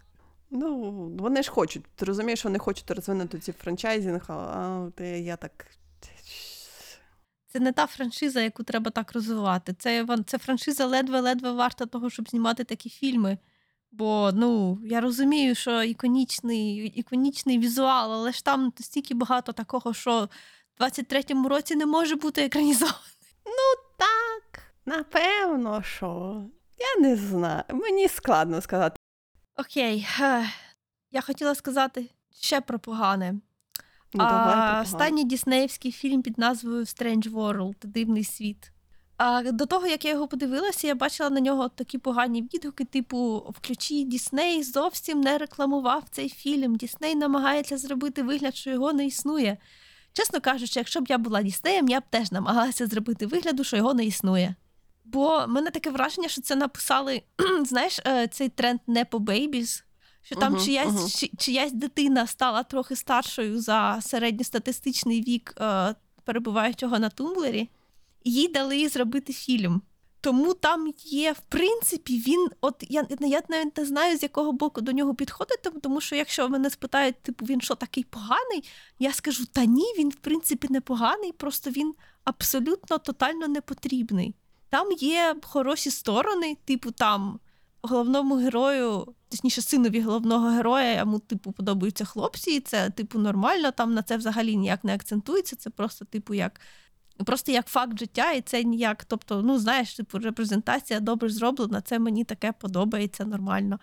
Speaker 1: Ну, вони ж хочуть. Ти розумієш, вони хочуть розвинути ці франчайзинг, а, а ти- я так.
Speaker 2: Це не та франшиза, яку треба так розвивати. Це, це франшиза ледве-ледве варта того, щоб знімати такі фільми. Бо ну, я розумію, що іконічний, іконічний візуал, але ж там стільки багато такого, що в 23-му році не може бути екранізовано.
Speaker 1: Так, напевно, що. Я не знаю. Мені складно сказати.
Speaker 2: Окей, я хотіла сказати ще про погане.
Speaker 1: Ну, давай,
Speaker 2: а, останній діснеївський фільм під назвою Strange World Дивний світ. А до того, як я його подивилася, я бачила на нього такі погані відгуки, типу, включи Дісней зовсім не рекламував цей фільм. Дісней намагається зробити вигляд, що його не існує. Чесно кажучи, якщо б я була Діснеєм, я б теж намагалася зробити вигляду, що його не існує. Бо в мене таке враження, що це написали, знаєш, е, цей тренд не по бейбіз, що там
Speaker 1: Мгм,
Speaker 2: чиясь,
Speaker 1: мгм.
Speaker 2: чи- чиясь дитина стала трохи старшою за середньостатистичний вік е, перебуваючого на тумблері, їй дали зробити фільм. Тому там є, в принципі, він, от я, я навіть не знаю, з якого боку до нього підходити, тому що якщо мене спитають, типу, він що такий поганий, я скажу: та ні, він в принципі не поганий, просто він абсолютно тотально не потрібний. Там є хороші сторони, типу, там головному герою, точніше, синові головного героя, йому, типу, подобаються хлопці, і це, типу, нормально, там на це взагалі ніяк не акцентується. Це просто, типу, як. Просто як факт життя, і це ніяк. Тобто, ну знаєш, типу, репрезентація добре зроблена, це мені таке подобається нормально.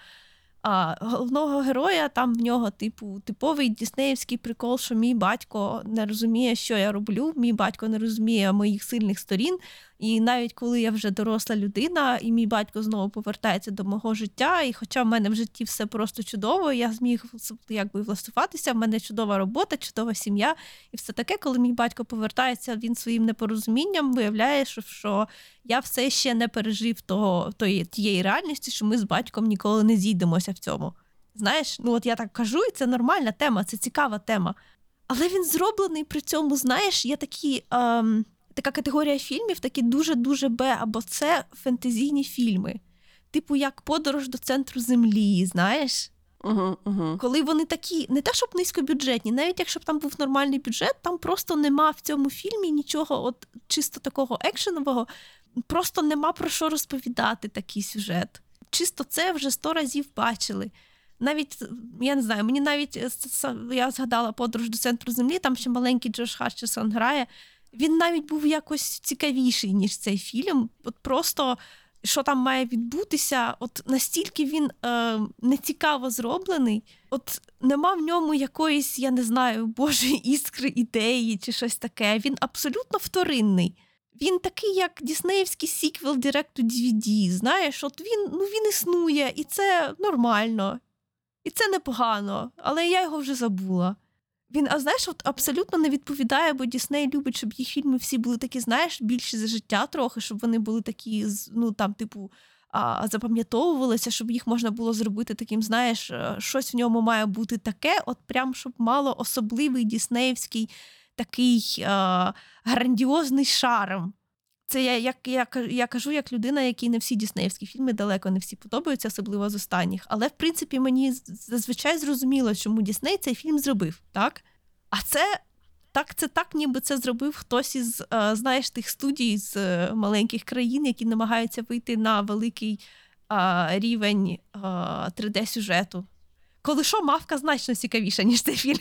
Speaker 2: А головного героя там в нього, типу, типовий діснеївський прикол, що мій батько не розуміє, що я роблю. Мій батько не розуміє моїх сильних сторін. І навіть коли я вже доросла людина, і мій батько знову повертається до мого життя, і хоча в мене в житті все просто чудово, я зміг якби влаштуватися, в мене чудова робота, чудова сім'я, і все таке, коли мій батько повертається, він своїм непорозумінням виявляє, що, що я все ще не пережив того, тої, тієї реальності, що ми з батьком ніколи не зійдемося в цьому. Знаєш, ну от я так кажу, і це нормальна тема, це цікава тема. Але він зроблений при цьому, знаєш, є такі. Ем, така категорія фільмів, такі дуже-дуже Б або С фентезійні фільми. Типу, як подорож до центру землі, знаєш?
Speaker 1: Угу, угу.
Speaker 2: Коли вони такі, не те, щоб низькобюджетні, навіть якщо б там був нормальний бюджет, там просто нема в цьому фільмі нічого от чисто такого екшенового, просто нема про що розповідати такий сюжет. Чисто це вже сто разів бачили. Навіть я не знаю, мені навіть е, я згадала подорож до центру землі, там ще маленький Джош Хатчерсон грає. Він навіть був якось цікавіший, ніж цей фільм. От просто що там має відбутися, от настільки він е, нецікаво зроблений, от нема в ньому якоїсь, я не знаю, божої іскри ідеї чи щось таке. Він абсолютно вторинний. Він такий, як діснеївський сіквел Direct to DVD. Знаєш, от він, ну, він існує, і це нормально, і це непогано, але я його вже забула. Він, а знаєш, от абсолютно не відповідає, бо Дісней любить, щоб їх фільми всі були такі, знаєш, більші за життя трохи, щоб вони були такі, ну там, типу, а, запам'ятовувалися, щоб їх можна було зробити таким, знаєш, е, щось в ньому має бути таке, от прям щоб мало особливий діснеївський такий е, грандіозний шарм. Це я, як я, я кажу, як людина, якій не всі діснеївські фільми далеко не всі подобаються, особливо з останніх. Але в принципі мені зазвичай зрозуміло, чому Дісней цей фільм зробив, так? А це так, це так, ніби це зробив хтось із е, знаєш тих студій з е, маленьких країн, які намагаються вийти на великий е, рівень е, 3D-сюжету. Коли що, мавка значно цікавіша, ніж цей фільм.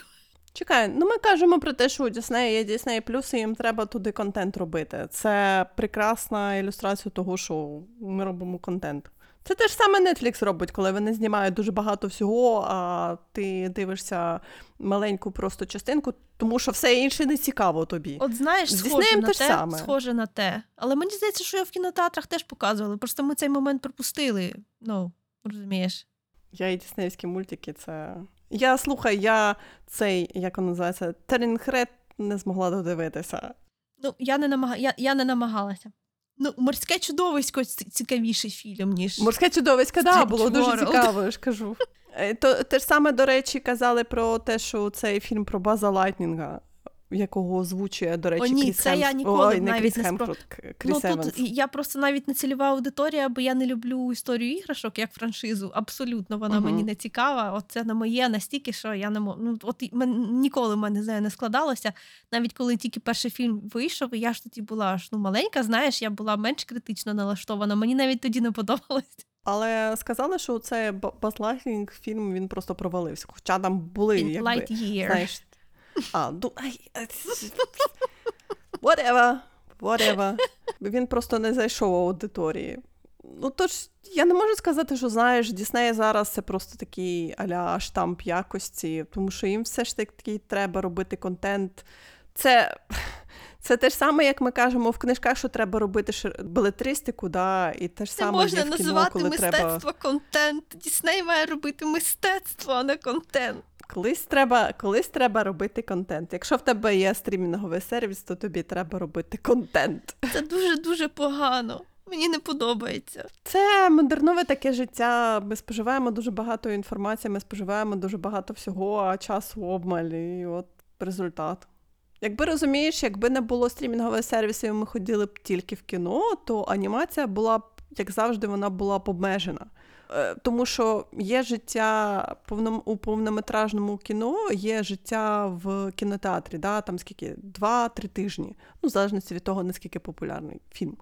Speaker 1: Чекай, ну ми кажемо про те, що у Діснея є Дісней плюс, і їм треба туди контент робити. Це прекрасна ілюстрація того, що ми робимо контент. Це те ж саме Netflix робить, коли вони знімають дуже багато всього, а ти дивишся маленьку просто частинку, тому що все інше не цікаво тобі.
Speaker 2: От знаєш, схоже на
Speaker 1: те саме.
Speaker 2: схоже на те. Але мені здається, що його в кінотеатрах теж показували. Просто ми цей момент пропустили. Ну, розумієш.
Speaker 1: Я і діснеївські мультики, це. Я слухай, я цей, як він називається, Терінгрет не змогла додивитися.
Speaker 2: Ну, я не намага... я, я не намагалася. Ну, морське чудовисько цікавіший фільм, ніж.
Speaker 1: Морське чудовисько, да,
Speaker 2: Strange
Speaker 1: було дуже цікаво, я ж кажу. Е, То те ж саме, до речі, казали про те, що цей фільм про База Лайтнінга, якого озвучує, до речі,
Speaker 2: О, ні,
Speaker 1: Кріс
Speaker 2: це
Speaker 1: Хемс...
Speaker 2: я ніколи
Speaker 1: Ой, не
Speaker 2: навіть
Speaker 1: Кріс
Speaker 2: не спро-
Speaker 1: Хемсворт, Кріс
Speaker 2: ну,
Speaker 1: Еванс.
Speaker 2: тут я просто навіть не цільова аудиторія, бо я не люблю історію іграшок як франшизу. Абсолютно вона
Speaker 1: Мгм.
Speaker 2: мені не цікава. От це не моє настільки, що я не можу. Ну, от мен... ніколи в мене не складалося. Навіть коли тільки перший фільм вийшов, і я ж тоді була ж ну, маленька, знаєш, я була менш критично налаштована. Мені навіть тоді не подобалось.
Speaker 1: Але сказали, що цей Б- фільм він просто провалився. Хоча там були, якби, знаєш, а, ну, ай, ай, whatever, whatever. Він просто не зайшов у аудиторії. Ну, тож, я не можу сказати, що знаєш, Дісней зараз це просто такий аля штамп якості, тому що їм все ж таки треба робити контент. Це, це те ж саме, як ми кажемо в книжках, що треба робити шир- белетристику, да, і те ж саме. Не можна
Speaker 2: називати мистецтво
Speaker 1: треба.
Speaker 2: контент. Дісней має робити мистецтво, а не контент.
Speaker 1: Колись треба, колись треба робити контент. Якщо в тебе є стрімінговий сервіс, то тобі треба робити контент.
Speaker 2: Це дуже дуже погано. Мені не подобається.
Speaker 1: Це модернове таке життя. Ми споживаємо дуже багато інформації, ми споживаємо дуже багато всього, а часу обмаль, і от результат. Якби розумієш, якби не було стрімінгових сервісів, і ми ходили б тільки в кіно, то анімація була б, як завжди, вона була б обмежена. Е, Тому що є життя у повнометражному кіно, є життя в кінотеатрі, да, там скільки? Два-три тижні. Ну, в залежності від того, наскільки популярний фільм.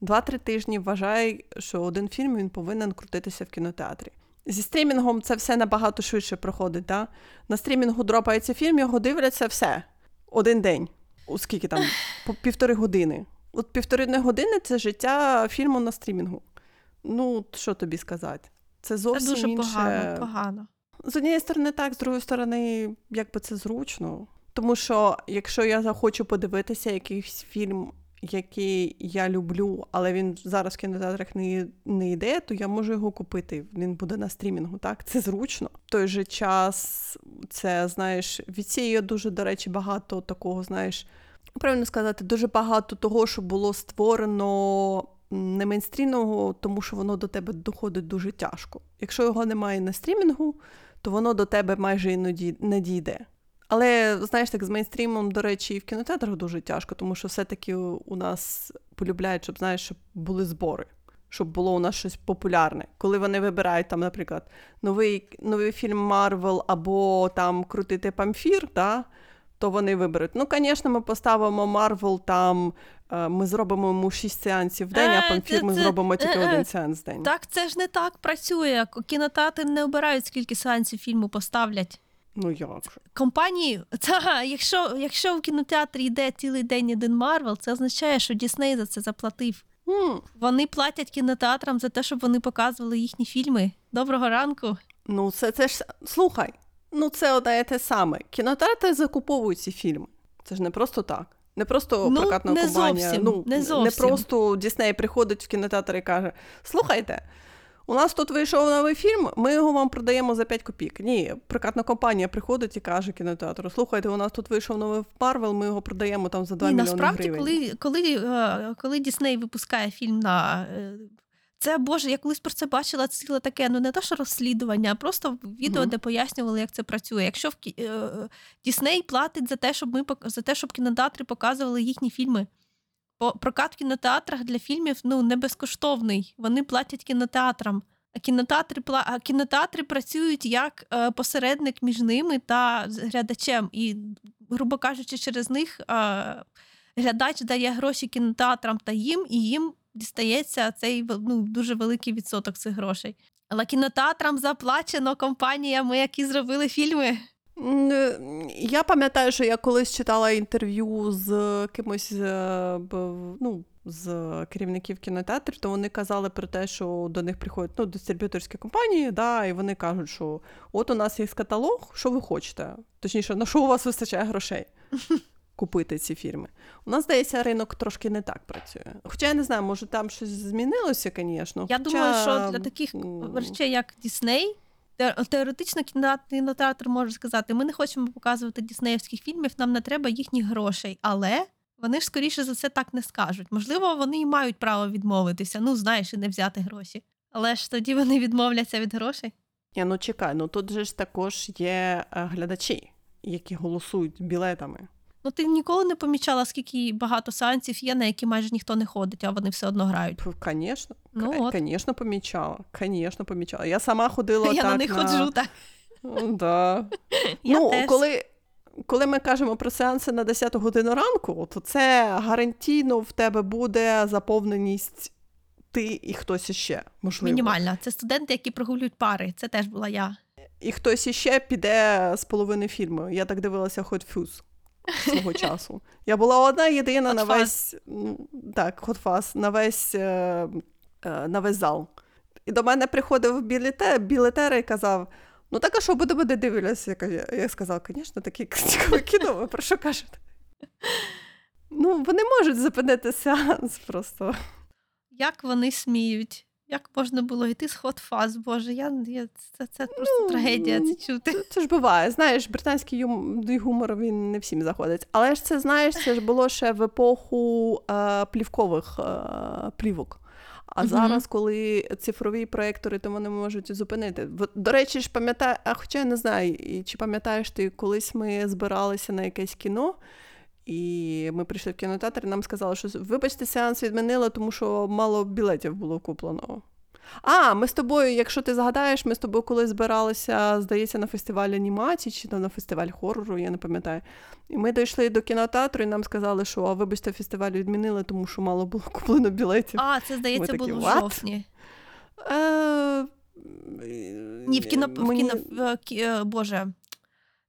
Speaker 1: Два-три тижні вважай, що один фільм він повинен крутитися в кінотеатрі. Зі стрімінгом це все набагато швидше проходить. Да? На стрімінгу дропається фільм, його дивляться все. Один день. У скільки там? По півтори години. От півтори години це життя фільму на стрімінгу. Ну, що тобі сказати? Це
Speaker 2: Це
Speaker 1: зовсім
Speaker 2: дуже
Speaker 1: інше.
Speaker 2: погано, погано.
Speaker 1: З однієї сторони, так, з другої сторони, якби це зручно. Тому що якщо я захочу подивитися якийсь фільм, який я люблю, але він зараз в кінотеатрах не, не йде, то я можу його купити. Він буде на стрімінгу, так? Це зручно. В той же час це, знаєш, відсіює дуже, до речі, багато такого, знаєш, правильно сказати, дуже багато того, що було створено не мейнстрімного, тому що воно до тебе доходить дуже тяжко. Якщо його немає на стрімінгу, то воно до тебе майже іноді не дійде. Але знаєш, так з мейнстрімом, до речі, і в кінотеатрах дуже тяжко, тому що все-таки у нас полюбляють, щоб знаєш, щоб були збори, щоб було у нас щось популярне. Коли вони вибирають там, наприклад, новий, новий фільм Марвел або там крутити памфір, да, то вони виберуть. Ну, звісно, ми поставимо Марвел там, е, ми зробимо йому 6 сеансів в день,
Speaker 2: Е,
Speaker 1: а памфір ми зробимо тільки
Speaker 2: е, е.
Speaker 1: один сеанс в день.
Speaker 2: Так це ж не так працює. Кінотеатри не обирають, скільки сеансів фільму поставлять.
Speaker 1: Ну як же?
Speaker 2: Компанії, та, якщо, якщо в кінотеатрі йде цілий день один Марвел, це означає, що Дісней за це заплатив.
Speaker 1: М,
Speaker 2: Вони платять кінотеатрам за те, щоб вони показували їхні фільми. Доброго ранку.
Speaker 1: Ну, це, це ж слухай. Ну, це одне і те саме. Кінотеатри закуповують ці фільми. Це ж не просто так. Не просто
Speaker 2: Ну,
Speaker 1: прокатна
Speaker 2: не
Speaker 1: компанія.
Speaker 2: зовсім,
Speaker 1: ну,
Speaker 2: не зовсім.
Speaker 1: просто Дісней приходить в кінотеатр і каже: Слухайте, у нас тут вийшов новий фільм, ми його вам продаємо за 5 копійок. Ні, прокатна компанія приходить і каже кінотеатру: Слухайте, у нас тут вийшов новий Марвел, ми його продаємо там за 2
Speaker 2: Ні,
Speaker 1: мільйони
Speaker 2: насправді,
Speaker 1: гривень.
Speaker 2: коли, коли, е, коли Дісней випускає фільм на. Це Боже, я колись про це бачила ціле таке, ну не те, що розслідування, а просто відео,
Speaker 1: Мгм.
Speaker 2: де пояснювали, як це працює. Якщо в е, Дісней платить за те, щоб ми за те, щоб кінотеатри показували їхні фільми. Бо прокат в кінотеатрах для фільмів ну не безкоштовний. Вони платять кінотеатрам. А кінотеатри а кінотеатри працюють як е, посередник між ними та глядачем. І, грубо кажучи, через них е, глядач дає гроші кінотеатрам та їм, і їм дістається цей ну, дуже великий відсоток цих грошей. Але кінотеатрам заплачено компаніями, які зробили фільми.
Speaker 1: Е, Я пам'ятаю, що я колись читала інтерв'ю з кимось е, ну, з керівників кінотеатрів, то вони казали про те, що до них приходять ну, дистриб'юторські компанії, да, і вони кажуть, що от у нас є каталог, що ви хочете? Точніше, на що у вас вистачає грошей купити ці фільми. У нас, здається, ринок трошки не так працює. Хоча я не знаю, може там щось змінилося, звісно.
Speaker 2: Я
Speaker 1: хоча,
Speaker 2: думаю, що для таких
Speaker 1: м,
Speaker 2: речей, як Дісней, теоретично кіно- кінотеатр може сказати: ми не хочемо показувати діснеївських фільмів, нам не треба їхніх грошей. Але вони ж скоріше за це так не скажуть. Можливо, вони і мають право відмовитися, ну знаєш, і не взяти гроші. Але ж тоді вони відмовляться від грошей.
Speaker 1: Ні, ну чекай, ну тут же ж також є е, глядачі, які голосують білетами.
Speaker 2: Ну ти ніколи не помічала, скільки багато сеансів є, на які майже ніхто не ходить, а вони все одно грають.
Speaker 1: Звісно,
Speaker 2: Ну
Speaker 1: звісно, помічала. Звісно, помічала. Я сама ходила
Speaker 2: Я
Speaker 1: так
Speaker 2: на них ходжу так.
Speaker 1: Да.
Speaker 2: Я
Speaker 1: ну,
Speaker 2: теж.
Speaker 1: коли, коли ми кажемо про сеанси на 10 годину ранку, то це гарантійно в тебе буде заповненість ти і хтось іще, можливо.
Speaker 2: Мінімальна. Це студенти, які прогулюють пари. Це теж була я.
Speaker 1: І хтось іще піде з половини фільму. Я так дивилася Hot Fuzz свого часу. Я була одна єдина
Speaker 2: Hot
Speaker 1: на весь так, Fuzz, на весь, на весь зал. І до мене приходив білете, білетер і казав: ну так, а що буде буде дивитися? Я, я сказала, звісно, таке цікаве кіно, ви про що кажете? Ну, вони можуть зупинити сеанс просто.
Speaker 2: Як вони сміють? Як можна було йти з хот-фаз? Боже, я, я це, це просто
Speaker 1: Ну,
Speaker 2: трагедія це чути.
Speaker 1: Це ж буває. Знаєш, британський юм... гумор він не всім заходить. Але ж це знаєш, це ж було ще в епоху е, плівкових е, плівок. А
Speaker 2: Мгм.
Speaker 1: зараз, коли цифрові проектори, то вони можуть зупинити. До речі, ж пам'ятаю, а хоча я не знаю, чи пам'ятаєш ти, колись ми збиралися на якесь кіно, і ми прийшли в кінотеатр, і нам сказали, що вибачте, сеанс відмінили, тому що мало білетів було куплено. А, ми з тобою, якщо ти згадаєш, ми з тобою колись збиралися, здається, на фестиваль анімації чи на фестиваль хорору, я не пам'ятаю. І ми дійшли до кінотеатру, і нам сказали, що а вибачте, фестиваль відмінили, тому що мало було куплено білетів.
Speaker 2: А, це здається
Speaker 1: такі,
Speaker 2: було в жовтні.
Speaker 1: Е,
Speaker 2: Ні, в кіно,
Speaker 1: мені-
Speaker 2: кіно в, е, кі- е, Боже,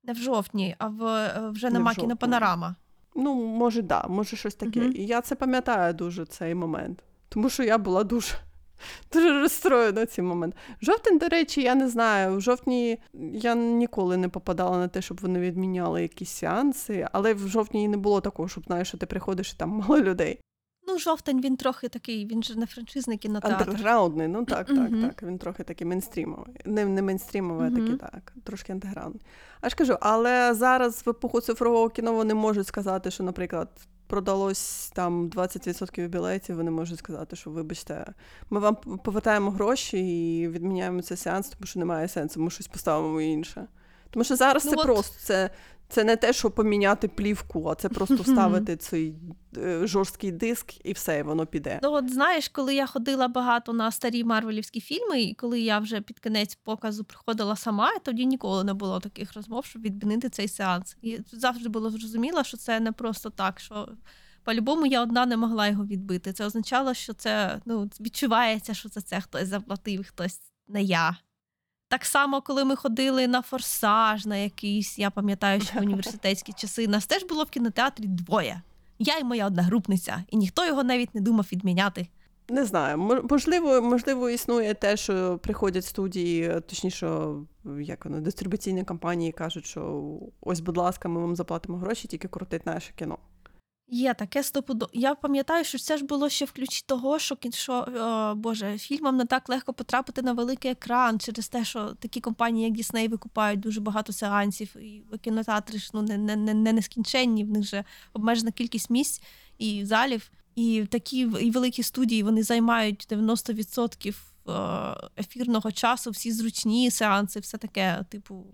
Speaker 2: не в жовтні, а в е, вже нема кінопанорама.
Speaker 1: Ну, може, да, може щось таке.
Speaker 2: Мгм.
Speaker 1: І я це пам'ятаю дуже цей момент. Тому що я була дуже, дуже розстроєна цей момент. Жовтень, до речі, я не знаю. В жовтні я ніколи не попадала на те, щоб вони відміняли якісь сеанси, але в жовтні не було такого, щоб знаєш, що ти приходиш і там мало людей.
Speaker 2: Ну, жовтень він трохи такий, він же не франшизний кінотеатр.
Speaker 1: Андерграундний, ну так, так,
Speaker 2: Мгм.
Speaker 1: так. Він трохи такий мейнстрімовий. Не, не мейнстрімовий, а
Speaker 2: Мгм.
Speaker 1: такий так, трошки андерграундний. А ж кажу, але зараз в епоху цифрового кіно вони можуть сказати, що, наприклад, продалось там 20% білетів, вони можуть сказати, що вибачте, ми вам повертаємо гроші і відміняємо цей сеанс, тому що немає сенсу, ми щось поставимо інше. Тому що зараз
Speaker 2: Ну
Speaker 1: це
Speaker 2: от-
Speaker 1: просто це, це не те, що поміняти плівку, а це просто вставити цей е, жорсткий диск і все, і воно піде.
Speaker 2: Ну, от знаєш, коли я ходила багато на старі марвелівські фільми, і коли я вже під кінець показу приходила сама, тоді ніколи не було таких розмов, щоб відмінити цей сеанс. І завжди було зрозуміло, що це не просто так, що по-любому я одна не могла його відбити. Це означало, що це ну, відчувається, що за це хтось заплатив, хтось не я. Так само, коли ми ходили на форсаж, на якийсь, я пам'ятаю, що в університетські часи, нас теж було в кінотеатрі двоє. Я і моя одногрупниця, і ніхто його навіть не думав відміняти.
Speaker 1: Не знаю, мо- можливо, можливо, існує те, що приходять студії, точніше, як воно, дистрибуційні компанії кажуть, що ось, будь ласка, ми вам заплатимо гроші, тільки крутить наше кіно.
Speaker 2: Є таке стопудо. Я пам'ятаю, що це ж було ще в ключі того, що, кін- що о, Боже, фільмам не так легко потрапити на великий екран через те, що такі компанії, як Disney, викупають дуже багато сеансів, і кінотеатри ж ну, не, не, не, не нескінченні, в них же обмежена кількість місць і залів. І такі і великі студії вони займають 90% е, ефірного часу, всі зручні сеанси, все таке, типу.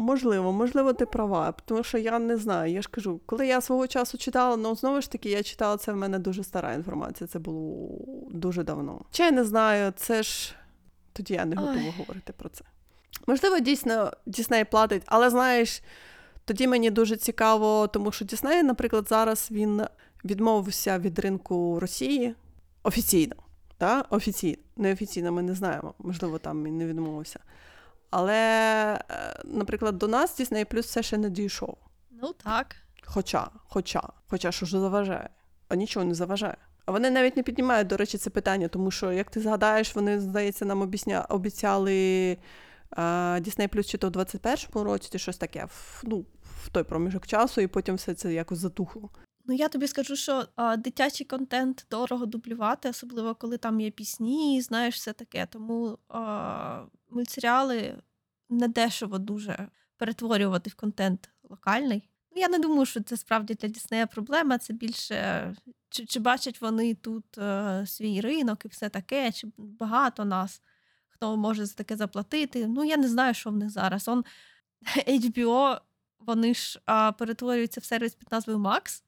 Speaker 1: Можливо, можливо, ти права, тому що я не знаю. Я ж кажу, коли я свого часу читала, ну знову ж таки, я читала це в мене дуже стара інформація. Це було дуже давно. Чи я не знаю, це ж тоді я не готова
Speaker 2: Ой.
Speaker 1: говорити про це. Можливо, дійсно Дісней платить, але знаєш, тоді мені дуже цікаво, тому що Дісней, наприклад, зараз він відмовився від ринку Росії офіційно. Та? Офіційно. Неофіційно ми не знаємо. Можливо, там він не відмовився. Але е, наприклад, до нас Disney Plus все ще не дійшов.
Speaker 2: Ну так.
Speaker 1: Хоча, хоча, хоча що ж заважає, а нічого не заважає. А вони навіть не піднімають, до речі, це питання, тому що, як ти згадаєш, вони, здається, нам обіця... обіцяли а, Disney Plus чи то в 21-му році, чи щось таке, в, ну, в той проміжок часу, і потім все це якось затухло.
Speaker 2: Ну, я тобі скажу, що а, дитячий контент дорого дублювати, особливо коли там є пісні, знаєш, все таке. Тому а, мультсеріали не дешево дуже перетворювати в контент локальний. Ну, я не думаю, що це справді для Діснея проблема. Це більше чи, чи бачать вони тут е, свій ринок і все таке, чи багато нас, хто може за таке заплатити. Ну, я не знаю, що в них зараз. Он HBO, вони ж а, перетворюються в сервіс під назвою Max.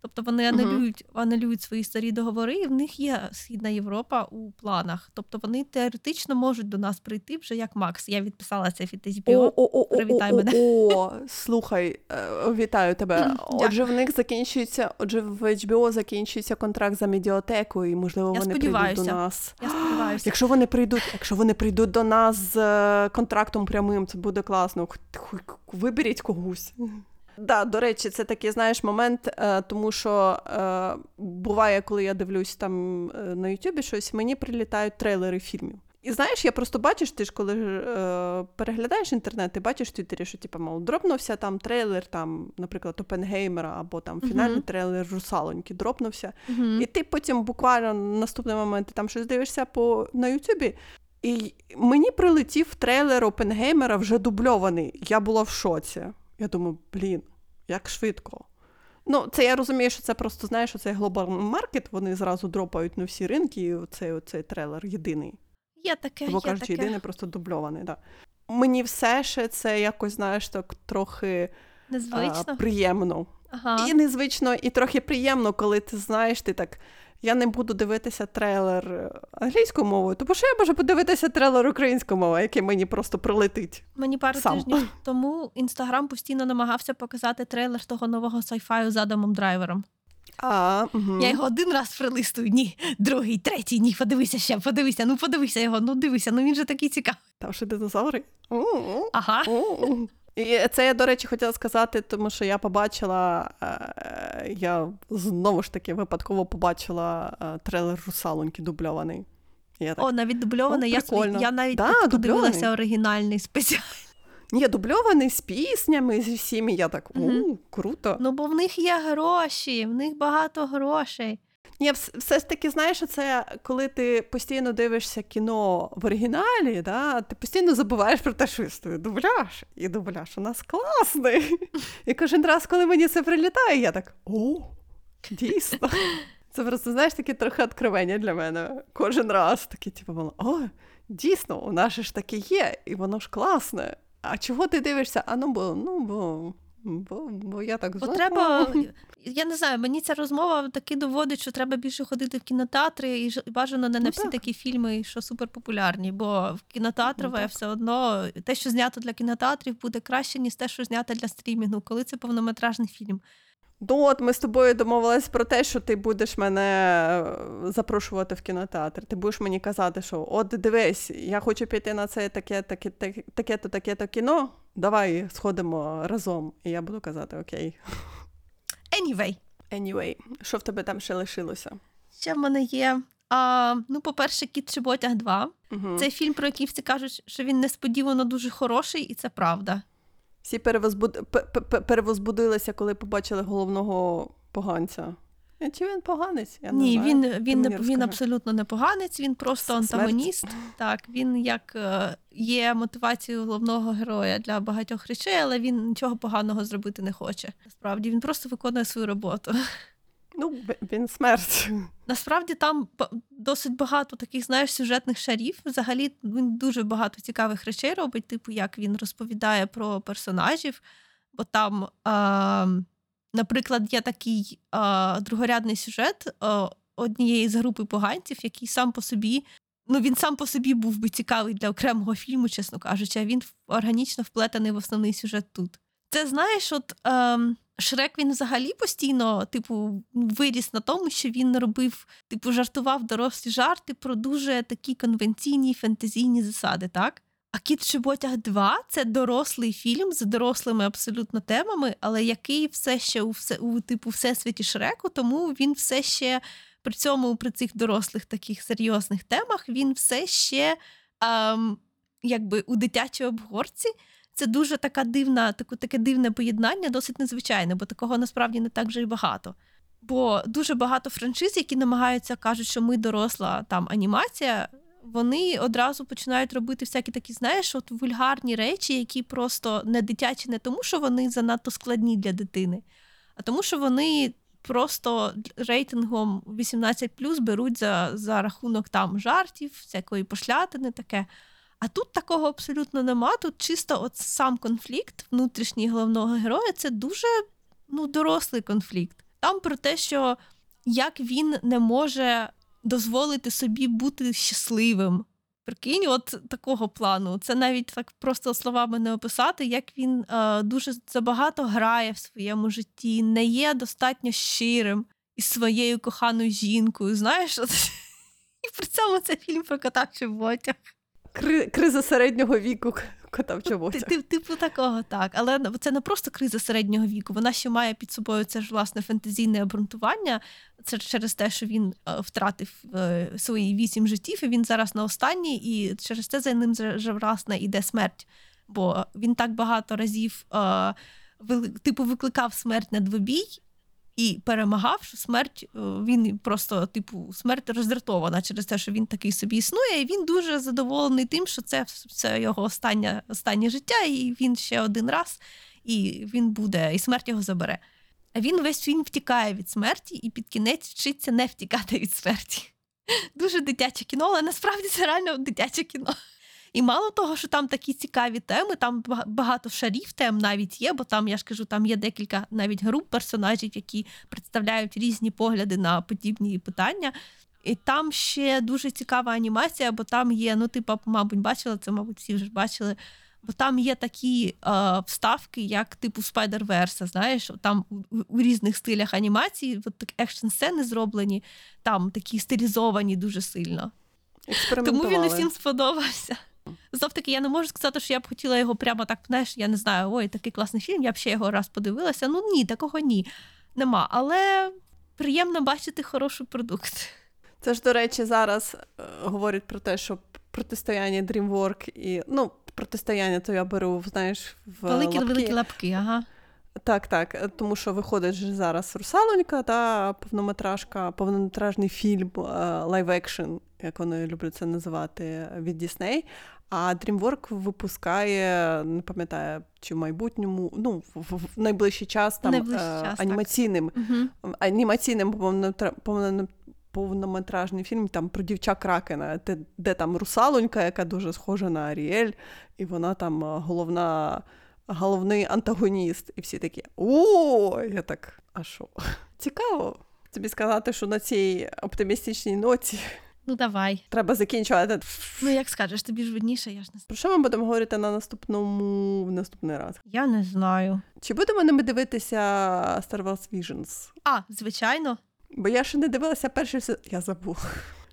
Speaker 2: Тобто вони аналюють, аналюють свої старі договори, і в них є Східна Європа у планах. Тобто вони теоретично можуть до нас прийти вже як Макс. Я відписалася від HBO.
Speaker 1: о, о,
Speaker 2: привітай мене.
Speaker 1: О, слухай, е, вітаю тебе. Отже, в них закінчується, отже, в HBO закінчується контракт за медіатекою, і можливо вони прийдуть до нас.
Speaker 2: Я сподіваюся.
Speaker 1: Якщо вони прийдуть, якщо вони прийдуть до нас з е, контрактом прямим, це буде класно. Виберіть когось. Да, до речі, це такий, знаєш, момент, е, тому що е, буває, коли я дивлюсь там е, на Ютубі щось, мені прилітають трейлери фільмів. І знаєш, я просто бачиш, ти ж коли е, переглядаєш інтернет, ти бачиш в Твіттері, що типу, мов, дропнувся там трейлер, там, наприклад, Опенгеймера або там фінальний
Speaker 2: Мгм.
Speaker 1: трейлер Русалоньки, дропнувся.
Speaker 2: Мгм.
Speaker 1: І ти потім буквально на наступний момент ти там щось дивишся по на Ютубі. І мені прилетів трейлер Опенгеймера вже дубльований. Я була в шоці. Я думаю, блін, як швидко. Ну, це я розумію, що це просто знаєш, що це глобальний маркет, вони зразу дропають на всі ринки, і оцей, оцей трейлер єдиний.
Speaker 2: Є таке,
Speaker 1: Або кажучи, єдиний, просто дубльований. Да. Мені все ще це якось, знаєш, так трохи а, приємно.
Speaker 2: Ага.
Speaker 1: І незвично, і трохи приємно, коли ти знаєш, ти так. Я не буду дивитися трейлер е, англійською мовою, тому що я можу подивитися трейлер українською мовою, який мені просто прилетить.
Speaker 2: Мені пару
Speaker 1: сам.
Speaker 2: тижнів тому інстаграм постійно намагався показати трейлер того нового sci-fi ю з Адамом Драйвером.
Speaker 1: А, угу.
Speaker 2: Я його один раз прилистую, ні, другий, третій, ні, подивися ще, подивися, ну подивися його, ну дивися, ну він же такий цікавий.
Speaker 1: Там ще динозаври.
Speaker 2: Ага.
Speaker 1: І це я, до речі, хотіла сказати, тому що я побачила, е, я знову ж таки випадково побачила е, трейлер Русалоньки дубльований. Я так,
Speaker 2: О, навіть дубльований.
Speaker 1: О,
Speaker 2: Я, я навіть
Speaker 1: Да,
Speaker 2: подивилася оригінальний спеціал.
Speaker 1: Ні, дубльований з піснями, зі всіми. Я так, у,
Speaker 2: Мгм.
Speaker 1: круто.
Speaker 2: Ну, бо в них є гроші, в них багато грошей.
Speaker 1: Ні, все ж таки, знаєш, це коли ти постійно дивишся кіно в оригіналі, да, ти постійно забуваєш про те, що існує дубляж. І дубляж у нас класний. І кожен раз, коли мені це прилітає, я так: о, дійсно. Це просто, знаєш, таке трохи відкривання для мене. Кожен раз таке, типу, о, дійсно, у нас ж таке є, і воно ж класне. А чого ти дивишся? А ну бо, ну бо. Бо, бо я так знаю.
Speaker 2: треба, я не знаю, мені ця розмова таки доводить, що треба більше ходити в кінотеатри і бажано не на
Speaker 1: Ну,
Speaker 2: всі
Speaker 1: так.
Speaker 2: такі фільми, що суперпопулярні, бо в кінотеатрове
Speaker 1: Ну,
Speaker 2: все одно те, що знято для кінотеатрів, буде краще, ніж те, що знято для стрімінгу, коли це повнометражний фільм.
Speaker 1: Ну, от ми з тобою домовились про те, що ти будеш мене е, запрошувати в кінотеатр. Ти будеш мені казати, що от дивись, я хочу піти на це таке, таке, таке, таке-то, таке-то кіно. Давай сходимо разом. І я буду казати окей.
Speaker 2: Anyway,
Speaker 1: Anyway, що в тебе там ще лишилося?
Speaker 2: ще в мене є. А, ну, по-перше, Кіт Чеботяг 2.
Speaker 1: Угу.
Speaker 2: Це фільм, про який всі кажуть, що він несподівано дуже хороший, і це правда.
Speaker 1: Всі перевозбуд... пе- пе- пе- перевозбудилися, коли побачили головного поганця. Е, Чи він поганець? Я не
Speaker 2: Ні,
Speaker 1: знаю.
Speaker 2: він, він, не, він абсолютно не поганець, він просто
Speaker 1: Смерть.
Speaker 2: антагоніст. Так, він як е, є мотивацією головного героя для багатьох речей, але він нічого поганого зробити не хоче. Насправді він просто виконує свою роботу.
Speaker 1: Ну, він смерть.
Speaker 2: Насправді там досить багато таких, знаєш, сюжетних шарів. Взагалі він дуже багато цікавих речей робить, типу, як він розповідає про персонажів. Бо там, а, наприклад, є такий а, другорядний сюжет а, однієї з групи поганців, який сам по собі. Ну, він сам по собі був би цікавий для окремого фільму, чесно кажучи, а він органічно вплетений в основний сюжет тут. Це знаєш, от ем, Шрек він взагалі постійно, типу, виріс на тому, що він робив, типу, жартував дорослі жарти про дуже такі конвенційні фентезійні засади, так? А Кіт в Чоботях 2 це дорослий фільм з дорослими абсолютно темами, але який все ще у все у типу всесвіті Шреку, тому він все ще при цьому при цих дорослих таких серйозних темах він все ще ем, якби у дитячій обгорці. Це дуже така дивна, таке дивне поєднання, досить незвичайне, бо такого насправді не так вже й багато. Бо дуже багато франшиз, які намагаються кажуть, що ми доросла там анімація, вони одразу починають робити всякі такі, знаєш, от вульгарні речі, які просто не дитячі, не тому, що вони занадто складні для дитини, а тому, що вони просто рейтингом 18 беруть за, за рахунок там жартів, всякої пошлятини таке. А тут такого абсолютно нема. Тут чисто от сам конфлікт внутрішній головного героя це дуже ну, дорослий конфлікт. Там про те, що як він не може дозволити собі бути щасливим. Прикинь, от такого плану. Це навіть так просто словами не описати, як він е, дуже забагато грає в своєму житті, не є достатньо щирим із своєю коханою жінкою. Знаєш, і при цьому це фільм про кота в чоботях.
Speaker 1: Кри- криза середнього віку кота в
Speaker 2: Ти-
Speaker 1: чоботях.
Speaker 2: ти- Типу такого, так. Але це не просто криза середнього віку. Вона ще має під собою це ж власне фентезійне обґрунтування. Це через те, що він е, втратив е, свої вісім життів, і він зараз на останній, і через це за ним же власне іде смерть. Бо він так багато разів е, типу викликав смерть на двобій. І перемагав, що смерть е, він просто, типу, смерть роздратована через те, що він такий собі існує, і він дуже задоволений тим, що це, це його останнє, останнє життя, і він ще один раз, і він буде, і смерть його забере. А він весь фільм втікає від смерті і під кінець вчиться не втікати від смерті. Дуже дитяче кіно, але насправді це реально дитяче кіно. І мало того, що там такі цікаві теми, там багато шарів тем навіть є, бо там, я ж кажу, там є декілька навіть груп персонажів, які представляють різні погляди на подібні питання. І там ще дуже цікава анімація, бо там є, ну, типу, мабуть, бачили, це, мабуть, всі вже бачили. Бо там є такі е, вставки, як типу Spider-Verse, знаєш, там у, у- у різних стилях анімації, от так екшн сцени зроблені, там такі стилізовані дуже сильно. Тому він усім сподобався. Знов таки, я не можу сказати, що я б хотіла його прямо так, знаєш, я не знаю, ой, такий класний фільм, я б ще його раз подивилася. Ну ні, такого ні. Нема. Але приємно бачити хороший продукт.
Speaker 1: Це ж, до речі, зараз е, говорять про те, що протистояння DreamWorks і ну, протистояння, то я беру, знаєш, в
Speaker 2: Великі
Speaker 1: лапки.
Speaker 2: великі лапки, ага.
Speaker 1: Так, так. е, Тому що виходить же зараз Русалонька та повнометражка, повнометражний фільм live action, як вони люблять це називати від Disney. А DreamWorks випускає, не пам'ятаю, чи в майбутньому, ну, в, в найближчий час там
Speaker 2: Найближчий
Speaker 1: е,
Speaker 2: час,
Speaker 1: анімаційним,
Speaker 2: Угу.
Speaker 1: анімаційним повно- повнометражний фільм там про дівча Кракена, де, де там русалонька, яка дуже схожа на Аріель, і вона там е, головна, головний антагоніст. І всі такі: о, я так, а що? Цікаво. Тобі сказати, що на цій оптимістичній ноті
Speaker 2: Ну давай.
Speaker 1: треба закінчувати.
Speaker 2: Ну як скажеш, тобі ж видніше, я ж не знаю.
Speaker 1: Про що ми будемо говорити на наступному в наступний раз?
Speaker 2: Я не знаю.
Speaker 1: Чи будемо ми дивитися Star Wars Visions?
Speaker 2: А, звичайно.
Speaker 1: Бо я ще не дивилася перший сезон. Я забула.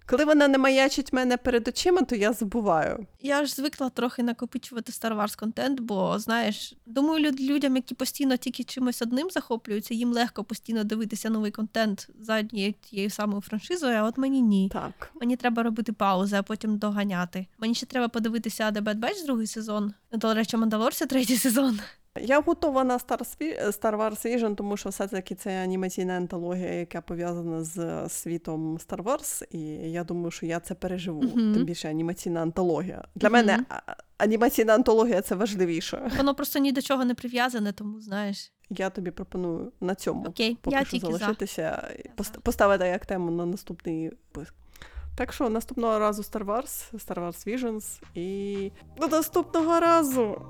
Speaker 1: Коли вона не маячить мене перед очима, то я забуваю.
Speaker 2: Я ж звикла трохи накопичувати Star Wars контент, бо знаєш, думаю, люд- людям, які постійно тільки чимось одним захоплюються, їм легко постійно дивитися новий контент за тією самою франшизою, а от мені ні.
Speaker 1: Так.
Speaker 2: Мені треба робити паузи, а потім доганяти. Мені ще треба подивитися The Bad Batch другий сезон. До речі, Мандалорця третій сезон.
Speaker 1: Я готова на Star, Star Wars Vision, тому що все-таки це анімаційна антологія, яка пов'язана з світом Star Wars, і я думаю, що я це переживу.
Speaker 2: Мгм.
Speaker 1: Тим більше анімаційна антологія. Для
Speaker 2: Мгм.
Speaker 1: мене анімаційна антологія це важливіше.
Speaker 2: Воно просто ні до чого не прив'язане, тому знаєш.
Speaker 1: Я тобі пропоную на цьому
Speaker 2: Окей,
Speaker 1: поки
Speaker 2: я
Speaker 1: що залишитися і пост- поставити як тему на наступний випуск. Так що наступного разу Star Wars, Star Wars Visions і до наступного разу!